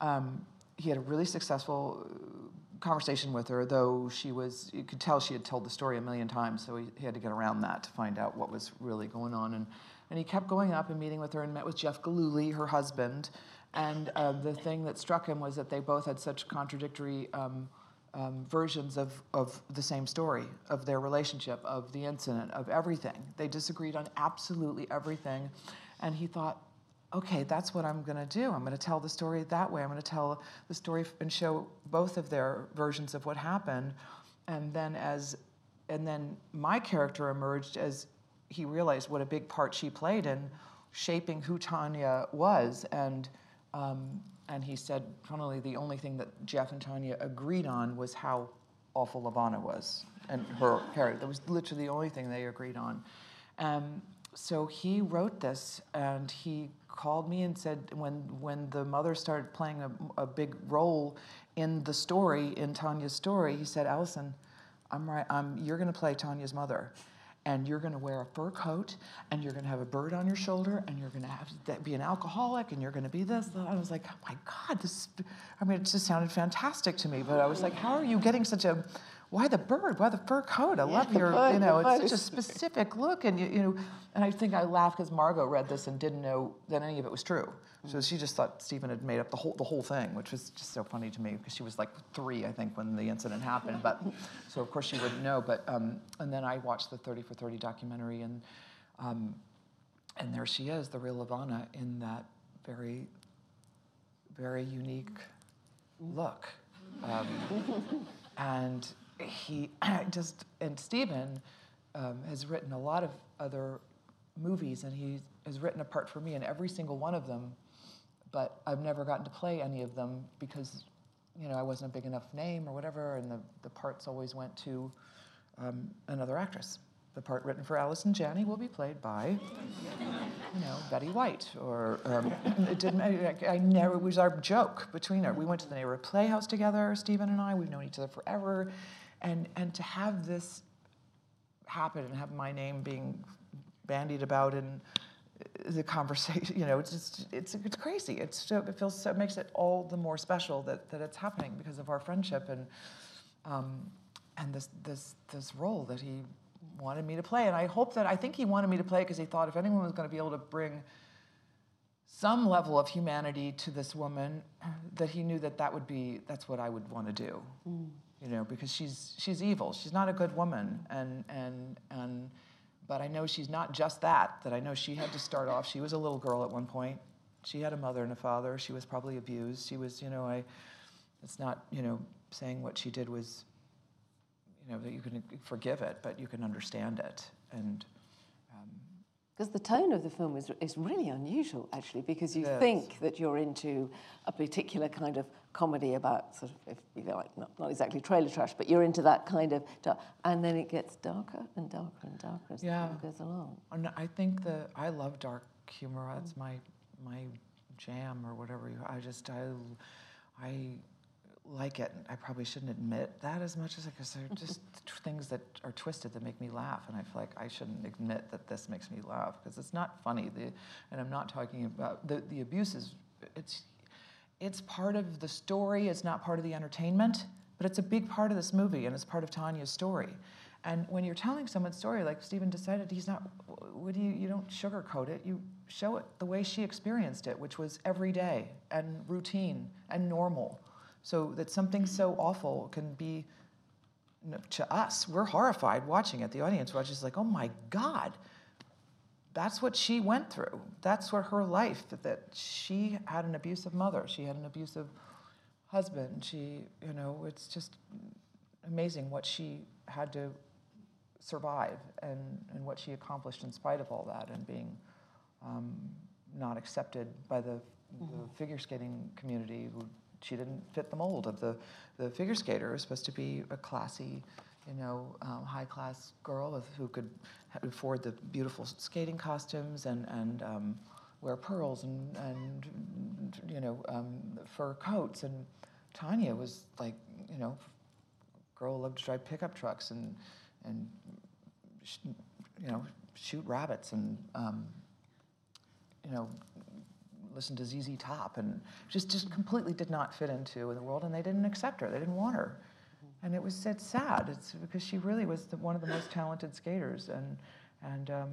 um, he had a really successful uh, conversation with her, though she was, you could tell she had told the story a million times, so he, he had to get around that to find out what was really going on. And, and he kept going up and meeting with her and met with Jeff Gillooly, her husband. And uh, the thing that struck him was that they both had such contradictory um, um, versions of, of the same story, of their relationship, of the incident, of everything. They disagreed on absolutely everything. And he thought, okay, that's what I'm going to do. I'm going to tell the story that way. I'm going to tell the story and show both of their versions of what happened. And then as and then my character emerged as he realized what a big part she played in shaping who Tonya was and um, and he said finally the only thing that Jeff and Tonya agreed on was how awful LaVona was and her character. That was literally the only thing they agreed on. Um, so he wrote this and he called me and said when when the mother started playing a, a big role in the story in Tonya's story he said Allison I'm right I'm you're going to play Tonya's mother and you're going to wear a fur coat and you're going to have a bird on your shoulder and you're going to have be an alcoholic and you're going to be this. I was like oh my god this I mean it just sounded fantastic to me but I was like how are you getting such a why the bird? Why the fur coat? I love your, you know, it's such a specific look, and you, you know, and I think I laughed because Margot read this and didn't know that any of it was true. So she just thought Steven had made up the whole the whole thing, which was just so funny to me because she was like three, I think, when the incident happened. But so of course she wouldn't know. But um, and then I watched the Thirty for Thirty documentary, and um, and there she is, the real LaVona, in that very very unique look. Um, and he just, and Steven um, has written a lot of other movies, and he has written a part for me in every single one of them, but I've never gotten to play any of them because, you know, I wasn't a big enough name or whatever, and the, the parts always went to um, another actress. The part written for Allison Janney will be played by you know, Betty White, or um, it didn't. I, I never. It was our joke between us. We went to the neighborhood playhouse together, Steven and I. We've known each other forever, and and to have this happen and have my name being bandied about in the conversation, you know, it's just it's it's crazy. It's so, it feels so, it makes it all the more special that that it's happening because of our friendship and um, and this this this role that he wanted me to play. And I hope that I think he wanted me to play because he thought if anyone was going to be able to bring some level of humanity to this woman, that he knew that that would be that's what I would want to do. You know, because she's she's evil. She's not a good woman, and and and. But I know she's not just that. That I know she had to start off. She was a little girl at one point. she had a mother and a father. She was probably abused. She was, you know, I. It's not, you know, saying what she did was, you know, that you can forgive it, but you can understand it. And because the tone of the film is, is really unusual, actually, because you Yes. think that you're into a particular kind of comedy about sort of, if you like, not, not exactly trailer trash, but you're into that kind of, dark, and then it gets darker and darker and darker as Yeah. the film goes along. And I think the I love dark humor. That's my my jam or whatever. You, I just I I like it. I probably shouldn't admit that as much as I, because they're just things that are twisted that make me laugh, and I feel like I shouldn't admit that this makes me laugh because it's not funny. The, and I'm not talking about the the abuse is it's it's part of the story. It's not part of the entertainment, but it's a big part of this movie, and it's part of Tonya's story. And when you're telling someone's story, like Steven decided, he's not. What do you? You don't sugarcoat it. You show it the way she experienced it, which was every day and routine and normal. So that something so awful can be you know, to us. We're horrified watching it. The audience watches like, oh my God, that's what she went through. That's what her life, that, that she had an abusive mother. She had an abusive husband. She, you know, it's just amazing what she had to survive and, and what she accomplished in spite of all that and being um, not accepted by the, the figure skating community. Who, she didn't fit the mold of the, the figure skater. was supposed to be a classy, you know, um, high class girl with, who could afford the beautiful skating costumes and, and um, wear pearls and, and you know, um, fur coats. And Tonya was like, you know, girl loved to drive pickup trucks and, and you know, shoot rabbits and, um, you know, listen to ZZ Top and just, just completely did not fit into the world and they didn't accept her. They didn't want her. And it was it's sad. It's because she really was the, one of the most talented skaters and, and um,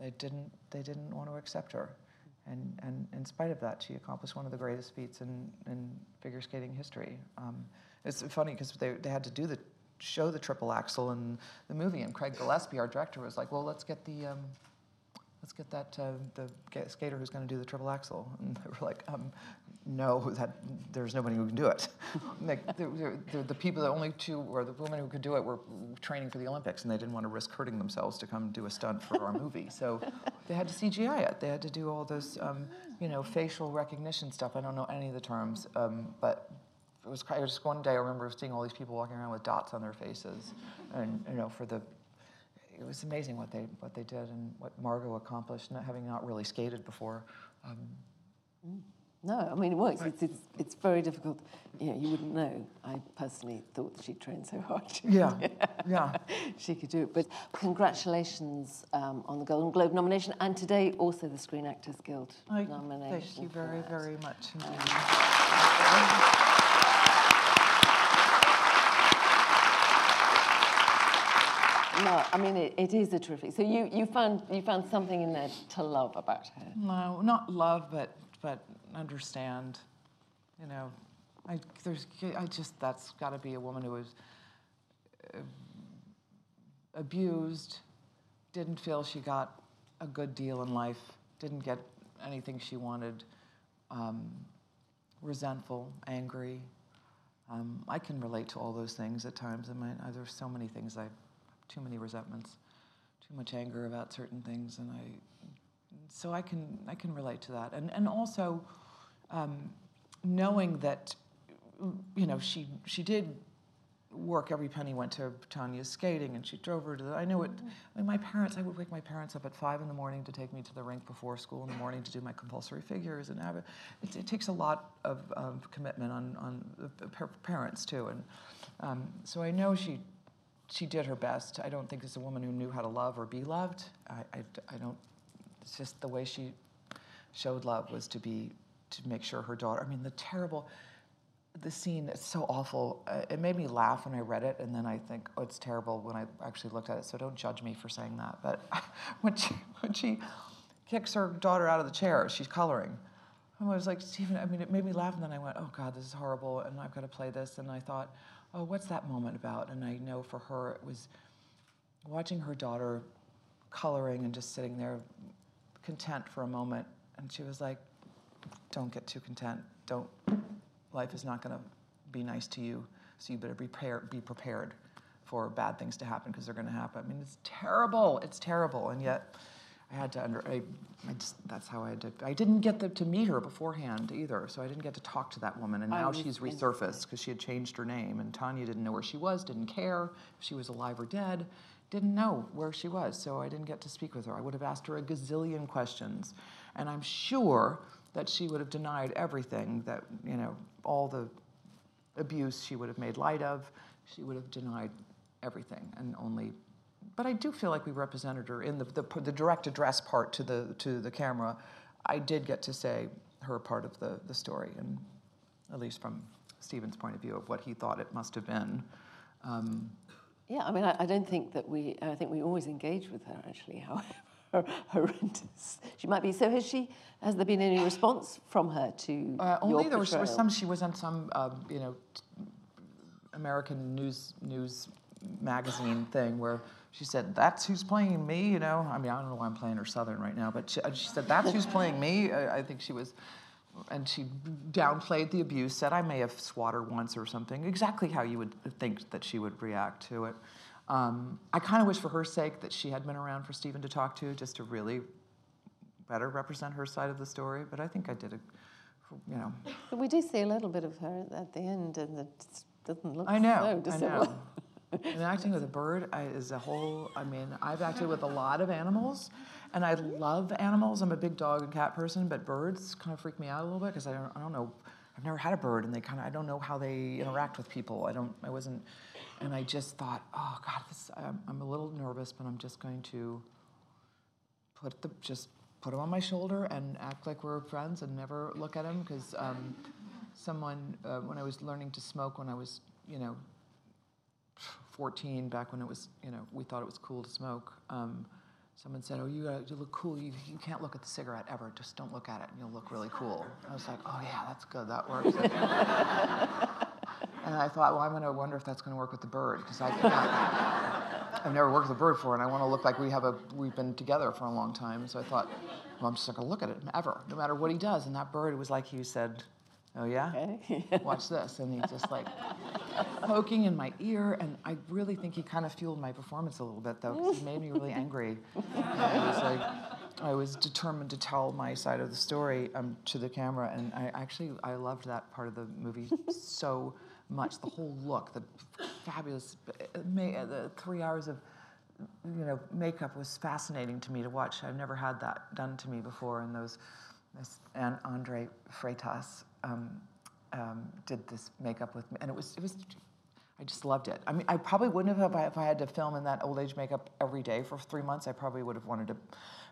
they, didn't, they didn't want to accept her. And, and in spite of that, she accomplished one of the greatest feats in, in figure skating history. Um, it's funny because they, they had to do the show the triple axel in the movie, and Craig Gillespie, our director, was like, "Well, let's get the um, let's get that uh, the skater who's going to do the triple axel." And they were like, um, "No, that there's nobody who can do it. like, the, the, the people, the only two, or the women who could do it, were training for the Olympics, and they didn't want to risk hurting themselves to come do a stunt for our movie. So they had to CGI it. They had to do all this, um, you know, facial recognition stuff. I don't know any of the terms, um, but it was kind of just one day I remember seeing all these people walking around with dots on their faces, and you know, for the it was amazing what they what they did and what Margot accomplished, not having not really skated before. Um, No, I mean, it works. It's, it's, it's very difficult. You know, you wouldn't know. I personally thought she trained so hard. yeah, yeah. she could do it. But congratulations um, on the Golden Globe nomination and today also the Screen Actors Guild I- nomination. Thank you very, very much No, I mean it, it is a terrific. So you, you found you found something in there to love about her. No, not love, but but understand. You know, I there's I just that's got to be a woman who was uh, abused, didn't feel she got a good deal in life, didn't get anything she wanted, um, resentful, angry. Um, I can relate to all those things at times. I mean, there's so many things I, too many resentments, too much anger about certain things, and I, so I can I can relate to that, and and also, um, knowing that, you know, she she did work every penny went to Tonya's skating, and she drove her to the. I know it. I mean, my parents. I would wake my parents up at five in the morning to take me to the rink before school in the morning to do my compulsory figures, and it. It, takes a lot of commitment on on the parents too, and um, so I know she she did her best. I don't think it's a woman who knew how to love or be loved. I, I, I don't. It's just the way she showed love was to be to make sure her daughter. I mean, the terrible the scene it's so awful uh, it made me laugh when i read it and then i think oh it's terrible when i actually looked at it so don't judge me for saying that but when she when she kicks her daughter out of the chair she's coloring And i was like steven i mean it made me laugh and then i went oh god this is horrible and i've got to play this and i thought oh what's that moment about and i know for her it was watching her daughter coloring and just sitting there content for a moment and she was like don't get too content. Don't. Life is not going to be nice to you, so you better prepare, be prepared for bad things to happen because they're going to happen. I mean, it's terrible. It's terrible, and yet I had to under. I, I just that's how I had to. I didn't get the, to meet her beforehand either, so I didn't get to talk to that woman. And now was she's resurfaced because she had changed her name, and Tonya didn't know where she was, didn't care if she was alive or dead, didn't know where she was. So I didn't get to speak with her. I would have asked her a gazillion questions, and I'm sure that she would have denied everything that you know all the abuse she would have made light of. She would have denied everything and only. But I do feel like we represented her in the, the, the direct address part to the, to the camera. I did get to say her part of the, the story, and at least from Steven's point of view of what he thought it must have been. Um, Yeah, I mean, I, I don't think that we, I think we always engage with her, actually, however horrendous she might be. So has she, has there been any response from her to Uh, your only there was, was some. She was on some, uh, you know, t- American news news magazine thing where she said, "That's who's playing me." You know, I mean, I don't know why I'm playing her Southern right now, but she, uh, she said, "That's who's playing me." I, I think she was, and she downplayed the abuse. Said I may have swat her once or something. Exactly how you would think that she would react to it. Um, I kind of wish, for her sake, that she had been around for Steven to talk to, just to really better represent her side of the story. But I think I did a, you know. But we do see a little bit of her at the end, and it doesn't look I know, so I know. and acting with a bird is a whole. I mean, I've acted with a lot of animals, and I love animals. I'm a big dog and cat person, but birds kind of freak me out a little bit because I don't, I don't know. I've never had a bird, and they kind of. I don't know how they interact with people. I don't. I wasn't. And I just thought, oh God, this. I'm, I'm a little nervous, but I'm just going to put the just put him on my shoulder and act like we're friends and never look at him because um, someone uh, when I was learning to smoke when I was you know 14 back when it was you know we thought it was cool to smoke um, someone said oh you, you look cool you, you can't look at the cigarette ever just don't look at it and you'll look really cool I was like oh yeah that's good that works and I thought well I'm going to wonder if that's going to work with the bird because I can't I've never worked with a bird before, and I want to look like we have a we've been together for a long time. So I thought, well, I'm just not going to look at it ever, no matter what he does. And that bird was like he said, "Oh yeah, Okay. watch this," and he just like poking in my ear, and I really think he kind of fueled my performance a little bit though, because he made me really angry. And I was like. I was determined to tell my side of the story um, to the camera, and I actually I loved that part of the movie so much. The whole look, the fabulous, uh, uh, the three hours of you know makeup was fascinating to me to watch. I've never had that done to me before, and those this, and Andre Freitas um, um, did this makeup with me, and it was it was. I just loved it. I mean, I probably wouldn't have if I, if I had to film in that old age makeup every day for three months. I probably would have wanted to,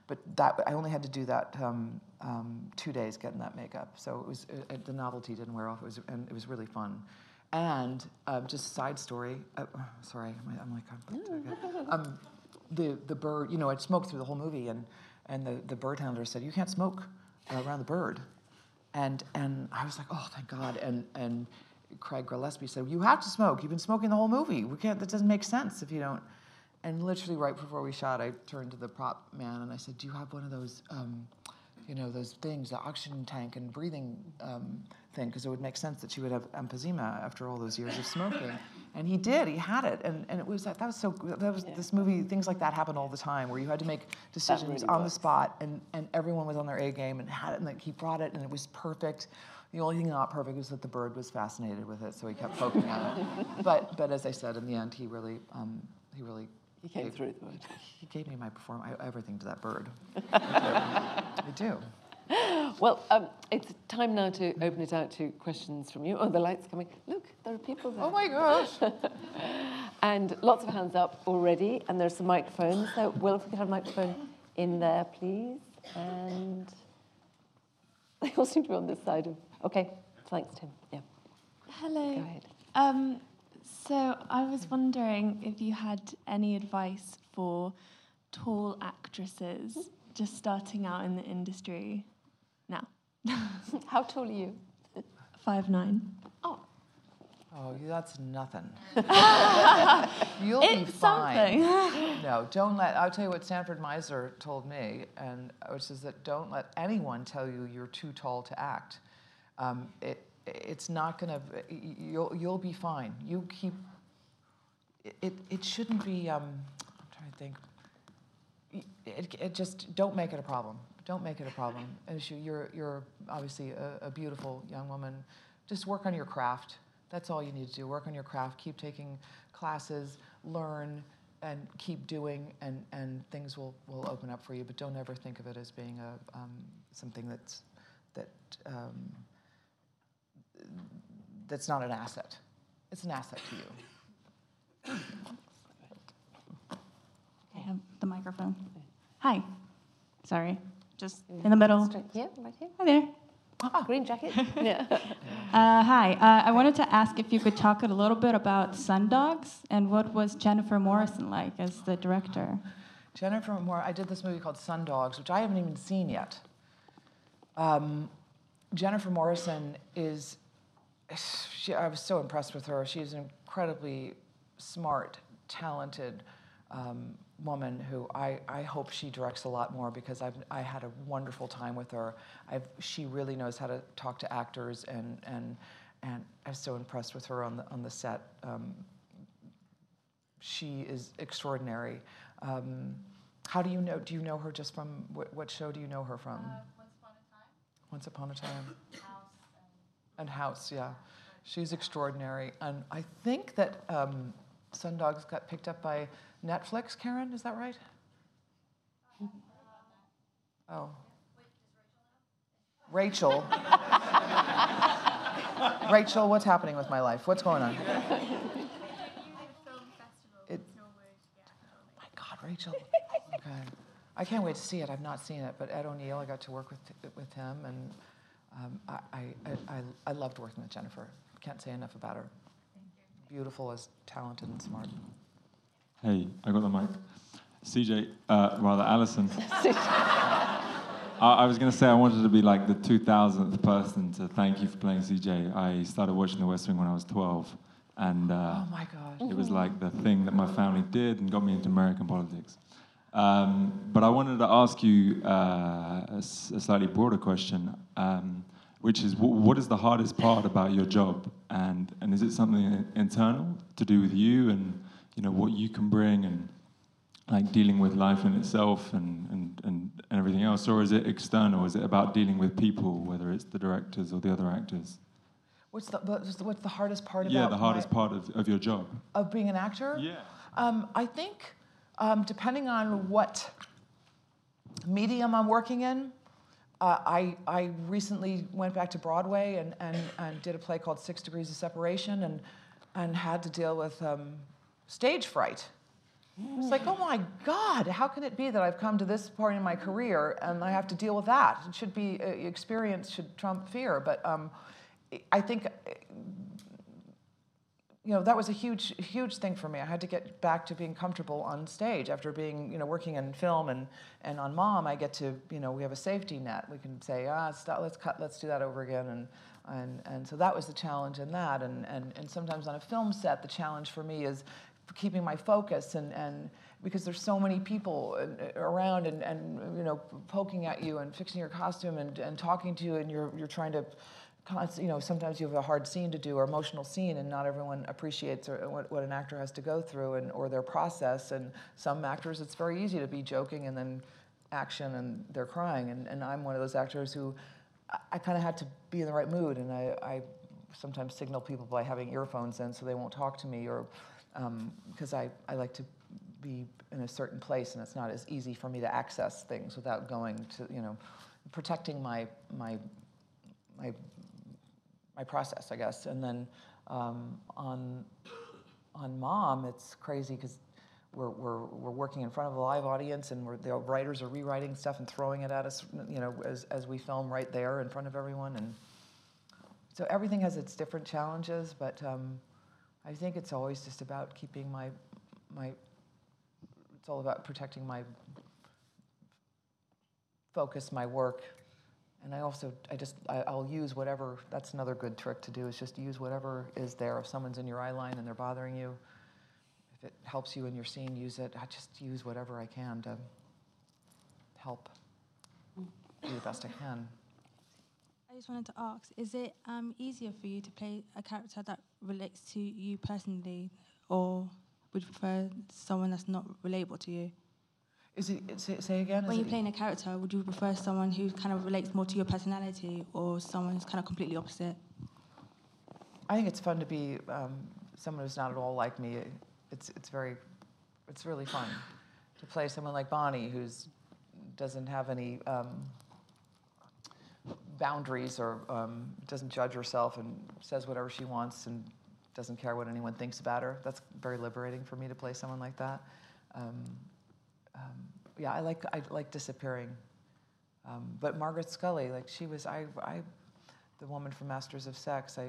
but that I only had to do that um, um, two days getting that makeup. So it was uh, the novelty didn't wear off. It was and it was really fun. And um, just side story. Uh, sorry, I'm, I'm like I'm, um, the the bird. You know, I'd smoked through the whole movie, and and the the bird handler said you can't smoke around the bird, and and I was like, oh, thank God. And and Craig Gillespie said, you have to smoke. You've been smoking the whole movie. We can't. That doesn't make sense if you don't. And literally right before we shot, I turned to the prop man and I said, do you have one of those? Um, you know those things, the oxygen tank and breathing um, thing, because it would make sense that she would have emphysema after all those years of smoking. And he did. He had it, and, and it was that, that was so. That was this movie. Things like that happen all the time, where you had to make decisions really on the spot, and and everyone was on their A game and had it, and like he brought it, and it was perfect. The only thing not perfect was that the bird was fascinated with it, so he kept poking at it. But but as I said, in the end, he really um, he really He came gave- through the word. He gave me my performance, everything to that bird. I do. I do. Well, um, it's time now to open it out to questions from you. Oh, the light's coming. Look, there are people there. Oh my gosh. And lots of hands up already, and there's some microphones. So, Will, if we could have a microphone in there, please. And they all seem to be on this side of. Okay, thanks, Tim. Yeah, Hello. go ahead. Um, so I was wondering if you had any advice for tall actresses just starting out in the industry now. How tall are you? Five nine. Oh, Oh, that's nothing. You'll It's be fine. something. No, don't let. I'll tell you what Sanford Meisner told me, and which is that don't let anyone tell you you're too tall to act. Um, it, it's not gonna. You'll you'll be fine. You keep. It it shouldn't be. Um, I'm trying to think. It, it just don't make it a problem. Don't make it a problem. You, you're you're obviously a, a beautiful young woman. Just work on your craft. That's all you need to do. Work on your craft. Keep taking classes. Learn and keep doing, and, and things will, will open up for you. But don't ever think of it as being a um, something that's that um, that's not an asset. It's an asset to you. I have the microphone. Hi. Sorry. Just in the middle. Yeah, right here. Hi there. Green jacket. yeah. Uh, hi. Uh, I wanted to ask if you could talk a little bit about Sundogs and what was Jennifer Morrison like as the director? Jennifer Moore, I did this movie called Sun Dogs, which I haven't even seen yet. Um, Jennifer Morrison is, she, I was so impressed with her. She's an incredibly smart, talented um, woman who I, I hope she directs a lot more because I've, I had a wonderful time with her. I've, she really knows how to talk to actors, and, and, and I was so impressed with her on the, on the set. Um, she is extraordinary. Um, how do you know? Do you know her just from what, what show do you know her from? Once upon a time. Once Upon a Time. And House, yeah. She's extraordinary. And I think that um, Sundogs got picked up by Netflix, Karen, is that right? Oh. Rachel. Rachel, what's happening with my life? What's going on? It, my God, Rachel. Okay. I can't wait to see it. I've not seen it, but Ed O'Neill, I got to work with with him, and um, I, I, I, I loved working with Jennifer. Can't say enough about her. Beautiful, as talented and smart. Hey, I got the mic. CJ, uh, rather Allison. I, I was going to say I wanted to be like the 2000th person to thank you for playing CJ. I started watching The West Wing when I was 12, and uh, Oh my gosh. it was like the thing that my family did and got me into American politics. Um, but I wanted to ask you uh, a, a slightly broader question, um, which is wh- what is the hardest part about your job, and and is it something internal to do with you and you know what you can bring and like dealing with life in itself and, and, and, and everything else, or is it external? Is it about dealing with people, whether it's the directors or the other actors? What's the what's the, what's the hardest part yeah, about the hardest my, part of, of your job. of being an actor? Yeah. Um, I think, um, depending on what medium I'm working in, uh, I, I recently went back to Broadway and, and, and did a play called Six Degrees of Separation and, and had to deal with um, stage fright. It's like, oh my God, how can it be that I've come to this point in my career and I have to deal with that? It should be, uh, experience should trump fear. But um, I think you know that was a huge huge thing for me. I had to get back to being comfortable on stage. After being you know working in film and and on mom i get to you know we have a safety net. We can say ah stop, let's cut let's do that over again. And and and so that was the challenge in that. And and and sometimes on a film set the challenge for me is keeping my focus and and because there's so many people uh, around and, and you know poking at you and fixing your costume and, and talking to you and you're you're trying to you know, sometimes you have a hard scene to do or emotional scene, and not everyone appreciates what, what an actor has to go through and or their process. And some actors, it's very easy to be joking and then action and they're crying. And, and I'm one of those actors who I, I kind of had to be in the right mood, and I, I sometimes signal people by having earphones in so they won't talk to me, or um, because I, I like to be in a certain place, and it's not as easy for me to access things without going to you know protecting my my my my process, I guess. And then um, on on Mom, it's crazy because we're, we're, we're working in front of a live audience, and the writers are rewriting stuff and throwing it at us, you know, as, as we film right there in front of everyone. And so everything has its different challenges, but um, I think it's always just about keeping my my. It's all about protecting my focus, my work, and I also, I just, I, I'll use whatever, that's another good trick to do, is just use whatever is there. If someone's in your eye line and they're bothering you, if it helps you in your scene, use it. I just use whatever I can to help do the best I can. I just wanted to ask: Is it um, easier for you to play a character that relates to you personally, or would you prefer someone that's not relatable to you? Is it, say, say again? When you're playing a character, would you prefer someone who kind of relates more to your personality, or someone who's kind of completely opposite? I think it's fun to be um, someone who's not at all like me. It's it's very, it's really fun to play someone like Bonnie who's doesn't have any um, boundaries or um, doesn't judge herself and says whatever she wants and doesn't care what anyone thinks about her. That's very liberating for me to play someone like that. Um, um, yeah, I like I like disappearing. Um, but Margaret Scully, like she was, I, I, the woman from Masters of Sex, I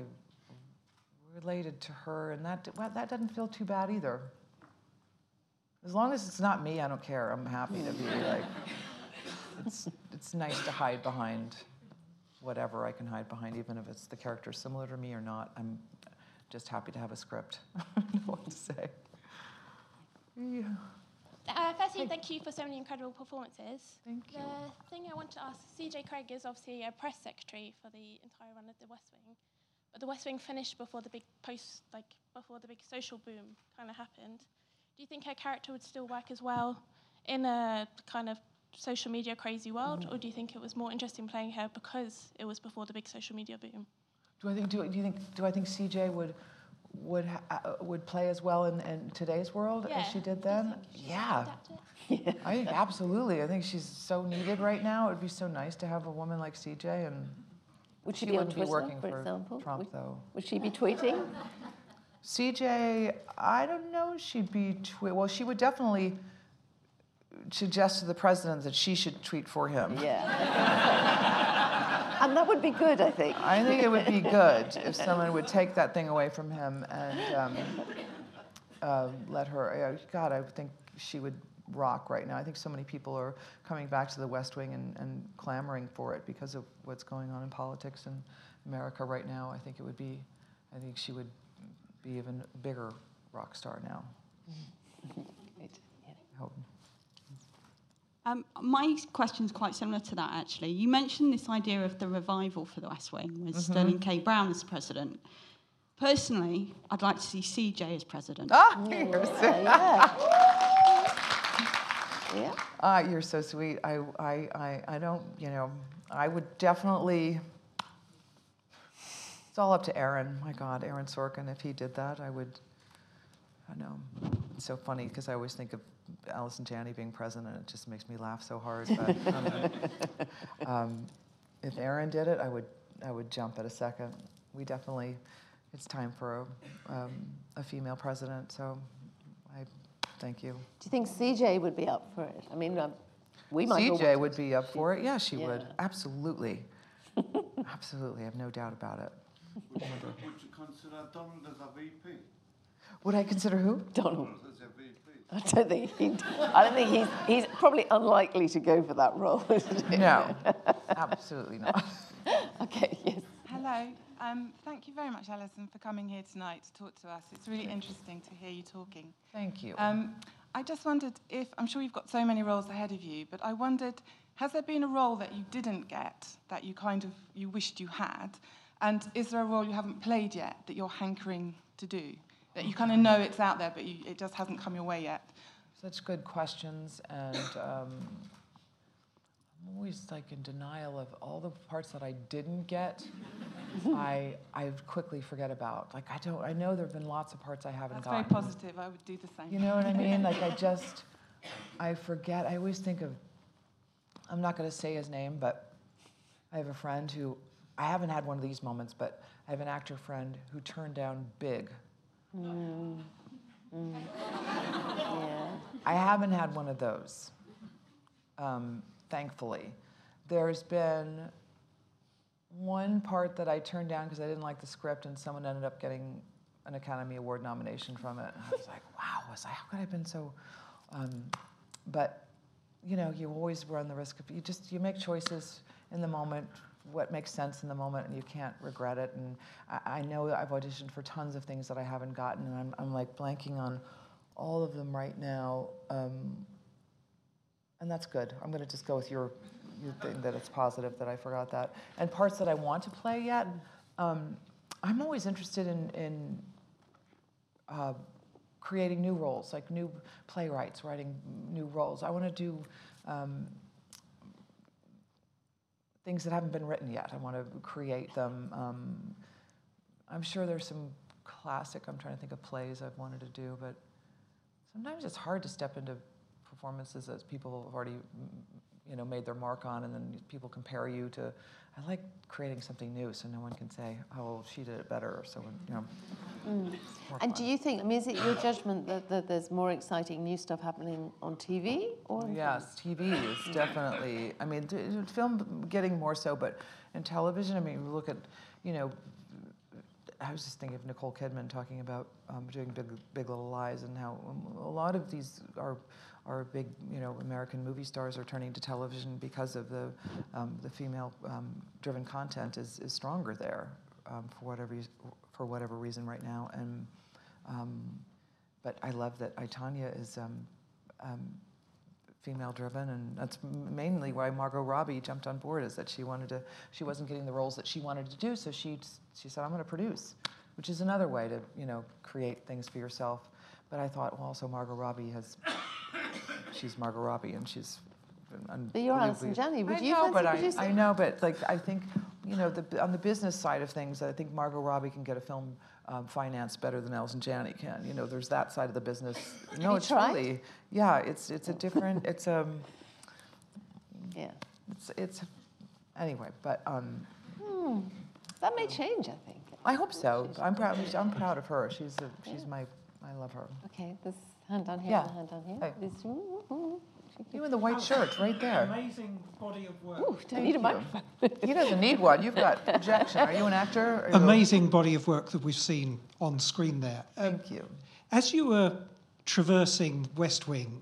related to her, and that well, that doesn't feel too bad either. As long as it's not me, I don't care. I'm happy to be like. It's it's nice to hide behind whatever I can hide behind, even if it's the character similar to me or not. I'm just happy to have a script. I don't know what to say. Yeah. Uh, firstly, thank you for so many incredible performances. Thank you. The thing I want to ask, CJ Cregg is obviously a press secretary for the entire run of The West Wing, but The West Wing finished before the big post, like before the big social boom kind of happened. Do you think her character would still work as well in a kind of social media crazy world, or do you think it was more interesting playing her because it was before the big social media boom? Do I think do, do you think do I think CJ would would ha- uh, would play as well in, in today's world as she did then? think she could Yeah. I think absolutely. I think she's so needed right now. It'd be so nice to have a woman like CJ, and Would she, she be wouldn't be Twitter, working for for example? Trump, would, though. would she be tweeting? CJ, I don't know. She'd be twi- well. She would definitely suggest to the president that she should tweet for him. Yeah. and that would be good, I think. I think it would be good if someone would take that thing away from him and um, uh, let her. uh, God, I think she would rock right now. I think so many people are coming back to the West Wing and, and clamoring for it because of what's going on in politics in America right now. I think it would be. I think she would be even bigger rock star now. Great, yeah. I hope. Um, my question's quite similar to that, actually. You mentioned this idea of the revival for the West Wing with Sterling K. Brown as president. Personally, I'd like to see CJ as president. Ah, you're so, Yeah. yeah. ah, you're so sweet. I, I, I, I don't, you know, I would definitely. It's all up to Aaron. My God, Aaron Sorkin. If he did that, I would. I know. It's so funny because I always think of Allison Janney being president. It just makes me laugh so hard. But um, um, if Aaron did it, I would. I would jump at a second. We definitely. It's time for a, um, a female president. So, I thank you. Do you think CJ would be up for it? I mean, um, we might. all CJ would be up for it. Yeah, she would. Absolutely. Absolutely. I have no doubt about it. Would you consider Donald as a VP? Would I consider who? Donald. Donald as a VP? I don't think he. I don't think he's. He's probably unlikely to go for that role, isn't he? No, absolutely not. Okay. Yes. Hello. Um, thank you very much, Allison, for coming here tonight to talk to us. It's really interesting to hear you talking. Thank you. Um, I just wondered if, I'm sure you've got so many roles ahead of you, but I wondered, has there been a role that you didn't get that you kind of, you wished you had? And is there a role you haven't played yet that you're hankering to do? That you kind of know it's out there, but you, it just hasn't come your way yet? Such good questions, and um, I'm always like in denial of all the parts that I didn't get. I I quickly forget about. Like I don't. I know there have been lots of parts I haven't gotten. That's very positive. I would do the same. You know what I mean? Like I just, I forget. I always think of. I'm not going to say his name, but I have a friend who. I haven't had one of these moments, but I have an actor friend who turned down big. Yeah. I haven't had one of those, um, thankfully. There's been one part that I turned down because I didn't like the script, and someone ended up getting an Academy Award nomination from it. And I was like, wow, was I, how could I have been so? Um, but you know, you always run the risk of you just you make choices in the moment what makes sense in the moment and you can't regret it. And I, I know I've auditioned for tons of things that I haven't gotten, and I'm, I'm like blanking on all of them right now. Um, and that's good. I'm going to just go with your, your thing that it's positive that I forgot that. And parts that I want to play yet, um, I'm always interested in, in uh, creating new roles, like new playwrights writing new roles. I want to do um, things that haven't been written yet. I want to create them. Um, I'm sure there's some classic, I'm trying to think of plays I've wanted to do, but sometimes it's hard to step into performances that people have already you know, made their mark on, and then people compare you to. I like creating something new, so no one can say, "Oh, well, she did it better," or so. You know. Mm. And do you think? I mean, is it your judgment that, that there's more exciting new stuff happening on TV or? Yes, TV is definitely. I mean, film getting more so, but in television, I mean, look at, you know. I was just thinking of Nicole Kidman talking about um, doing Big, Big Little Lies and how um, a lot of these are our big, you know, American movie stars are turning to television because of the, um, the female-driven um, content is, is stronger there um, for whatever for whatever reason right now. And um, but I love that I, Tonya is um, female-driven, and that's mainly why Margot Robbie jumped on board. Is that she wanted to, she wasn't getting the roles that she wanted to do, so she she said, "I'm going to produce," which is another way to you know create things for yourself. But I thought, well, also Margot Robbie has she's Margot Robbie, and she's. But you're Allison Janney. Would I you know, but I. I know, but like I think, you know, the, on the business side of things, I think Margot Robbie can get a film um, financed better than Allison Janney can. You know, there's that side of the business. no, it's tried? really, yeah, it's it's a different, it's um. Yeah. It's it's, anyway, but um. Hmm. That may change, I think. I hope so. I'm proud. I'm proud of her. She's a, she's my. I love her. Okay, this hand down here, Yeah. hand down here. Hey. This, ooh, ooh. You in the white shirt, right there. Amazing body of work. Ooh, don't need a microphone. He doesn't need one. You've got projection. Are you an actor? Are you a- Amazing body of work that we've seen on screen there. Um, Thank you. As you were traversing West Wing,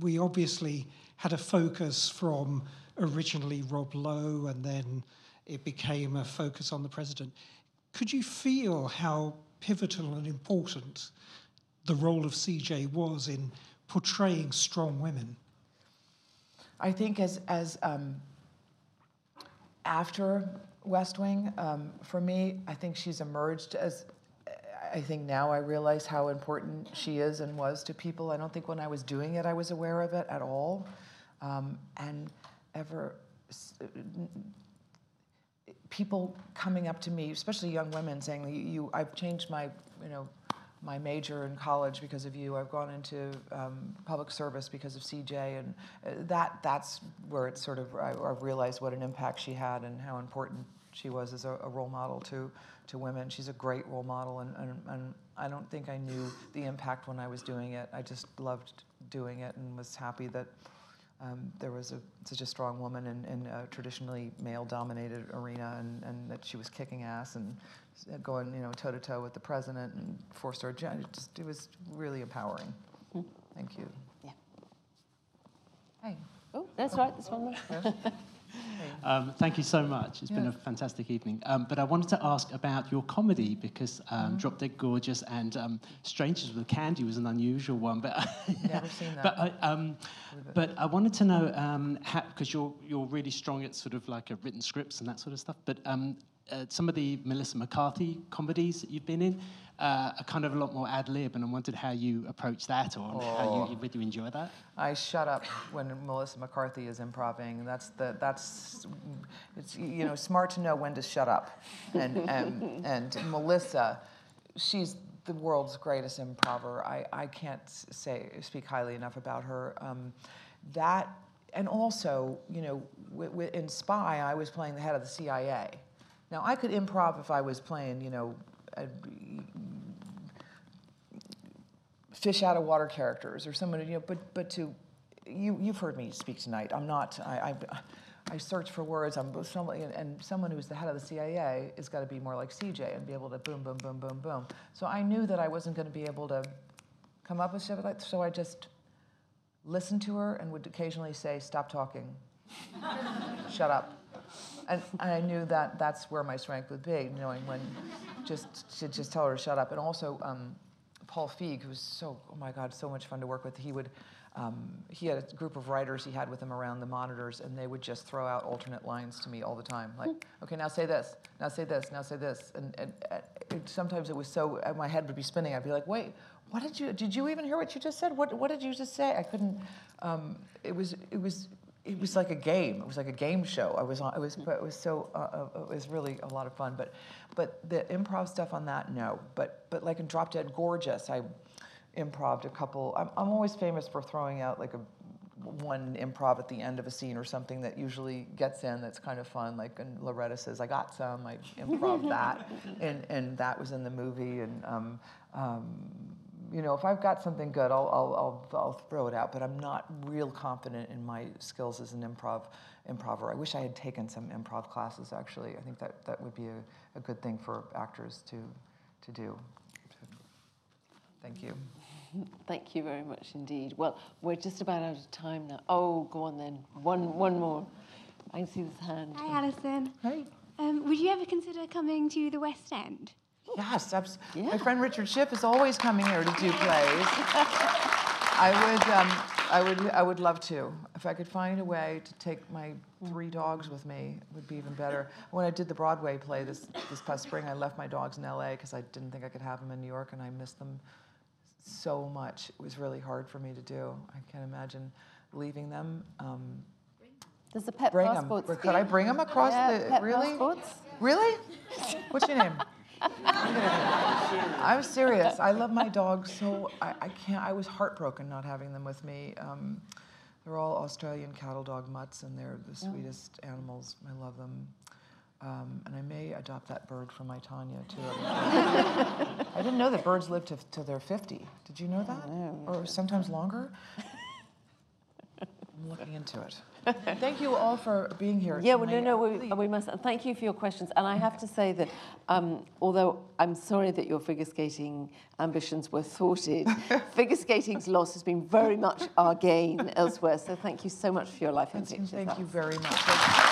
we obviously had a focus from originally Rob Lowe and then it became a focus on the president. Could you feel how pivotal and important the role of CJ was in portraying strong women? I think as as um, after West Wing, um, for me, I think she's emerged as. I think now I realize how important she is and was to people. I don't think when I was doing it I was aware of it at all, um, and ever. People coming up to me, especially young women, saying, "You, you I've changed my, you know, my major in college because of you. I've gone into um, public service because of CJ, and uh, that that's where it's sort of I, I realized what an impact she had and how important she was as a, a role model to to women. She's a great role model, and, and, and I don't think I knew the impact when I was doing it. I just loved doing it and was happy that. Um, there was a, such a strong woman in, in a traditionally male-dominated arena, and, and that she was kicking ass and going, you know, toe-to-toe with the president and four-star gen. It, just, it was really empowering. Thank you. Yeah. Hey. Oh, that's right, this one there. Um, thank you so much. It's been a fantastic evening. Um, but I wanted to ask about your comedy because um, Mm-hmm. Drop Dead Gorgeous and um, Strangers with Candy was an unusual one. But Never seen that. But I, um, but I wanted to know um, because you're you're really strong at sort of like uh, written scripts and that sort of stuff. But um, uh, some of the Melissa McCarthy comedies that you've been in uh, are kind of a lot more ad lib, and I wondered how you approach that or how Oh. you, you really enjoy that. I shut up when Melissa McCarthy is improvising. That's the that's it's you know smart to know when to shut up. And and and Melissa, she's the world's greatest improver. I I can't say speak highly enough about her. Um, that and also you know w- w- in Spy I was playing the head of the CIA. Now I could improv if I was playing you know. Fish out of water characters or someone you know but but to you you've heard me speak tonight. I'm not i i, I search for words. I'm someone and someone who's the head of the cia has got to be more like cj and be able to boom boom boom boom boom. So i knew that i wasn't going to be able to come up with so i just listened to her and would occasionally say stop talking. Shut up and, and I knew that that's where my strength would be, knowing when just to just tell her to shut up. And also, um, Paul Feig, who was so, oh my God, so much fun to work with, he would, um, he had a group of writers he had with him around the monitors, and they would just throw out alternate lines to me all the time. Like, okay, now say this, now say this, now say this. And, and, and it, sometimes it was so, my head would be spinning. I'd be like, wait, what did you, did you even hear what you just said? What, what did you just say? I couldn't, um, it was, it was, it was like a game. It was like a game show. I was on. It was. But It was so. Uh, uh, it was really a lot of fun. But, but the improv stuff on that, no. But but like in Drop Dead Gorgeous, I improved a couple. I'm I'm always famous for throwing out like a one improv at the end of a scene or something that usually gets in that's kind of fun. Like and Loretta says, "I got some." I improv that, and and that was in the movie. And um, um, you know, if I've got something good, I'll, I'll, I'll, I'll, throw it out, but I'm not real confident in my skills as an improv improver. I wish I had taken some improv classes, actually. I think that, that would be a, a good thing for actors to, to do. Thank you. Thank you very much indeed. Well, we're just about out of time now. Oh, go on then. One, one more. I can see this hand. Hi, Allison. Hey. Um, would you ever consider coming to the West End? Yes, yeah. my friend Richard Schiff is always coming here to do plays. I would, um, I would, I would love to. If I could find a way to take my three dogs with me, it would be even better. When I did the Broadway play this this past spring, I left my dogs in L.A. because I didn't think I could have them in New York, and I missed them so much. It was really hard for me to do. I can't imagine leaving them. Um, There's a pet bring passport. Them. Could I bring them across yeah, the? Really? Passports? Really? What's your name? I'm serious. I love my dogs so I, I, can't. I was heartbroken not having them with me. Um, they're all Australian cattle dog mutts, and they're the sweetest oh. animals. I love them. Um, and I may adopt that bird from my Tonya too. I didn't know that birds live to, till they're 50. Did you know that? Or sometimes longer? I'm looking into it. thank you all for being here. Yeah, well, no, no, we, we must. Thank you for your questions. And I have to say that um, although I'm sorry that your figure skating ambitions were thwarted, figure skating's loss has been very much our gain elsewhere. So thank you so much for your life in Thank pictures. Thank you very much. Thank you much.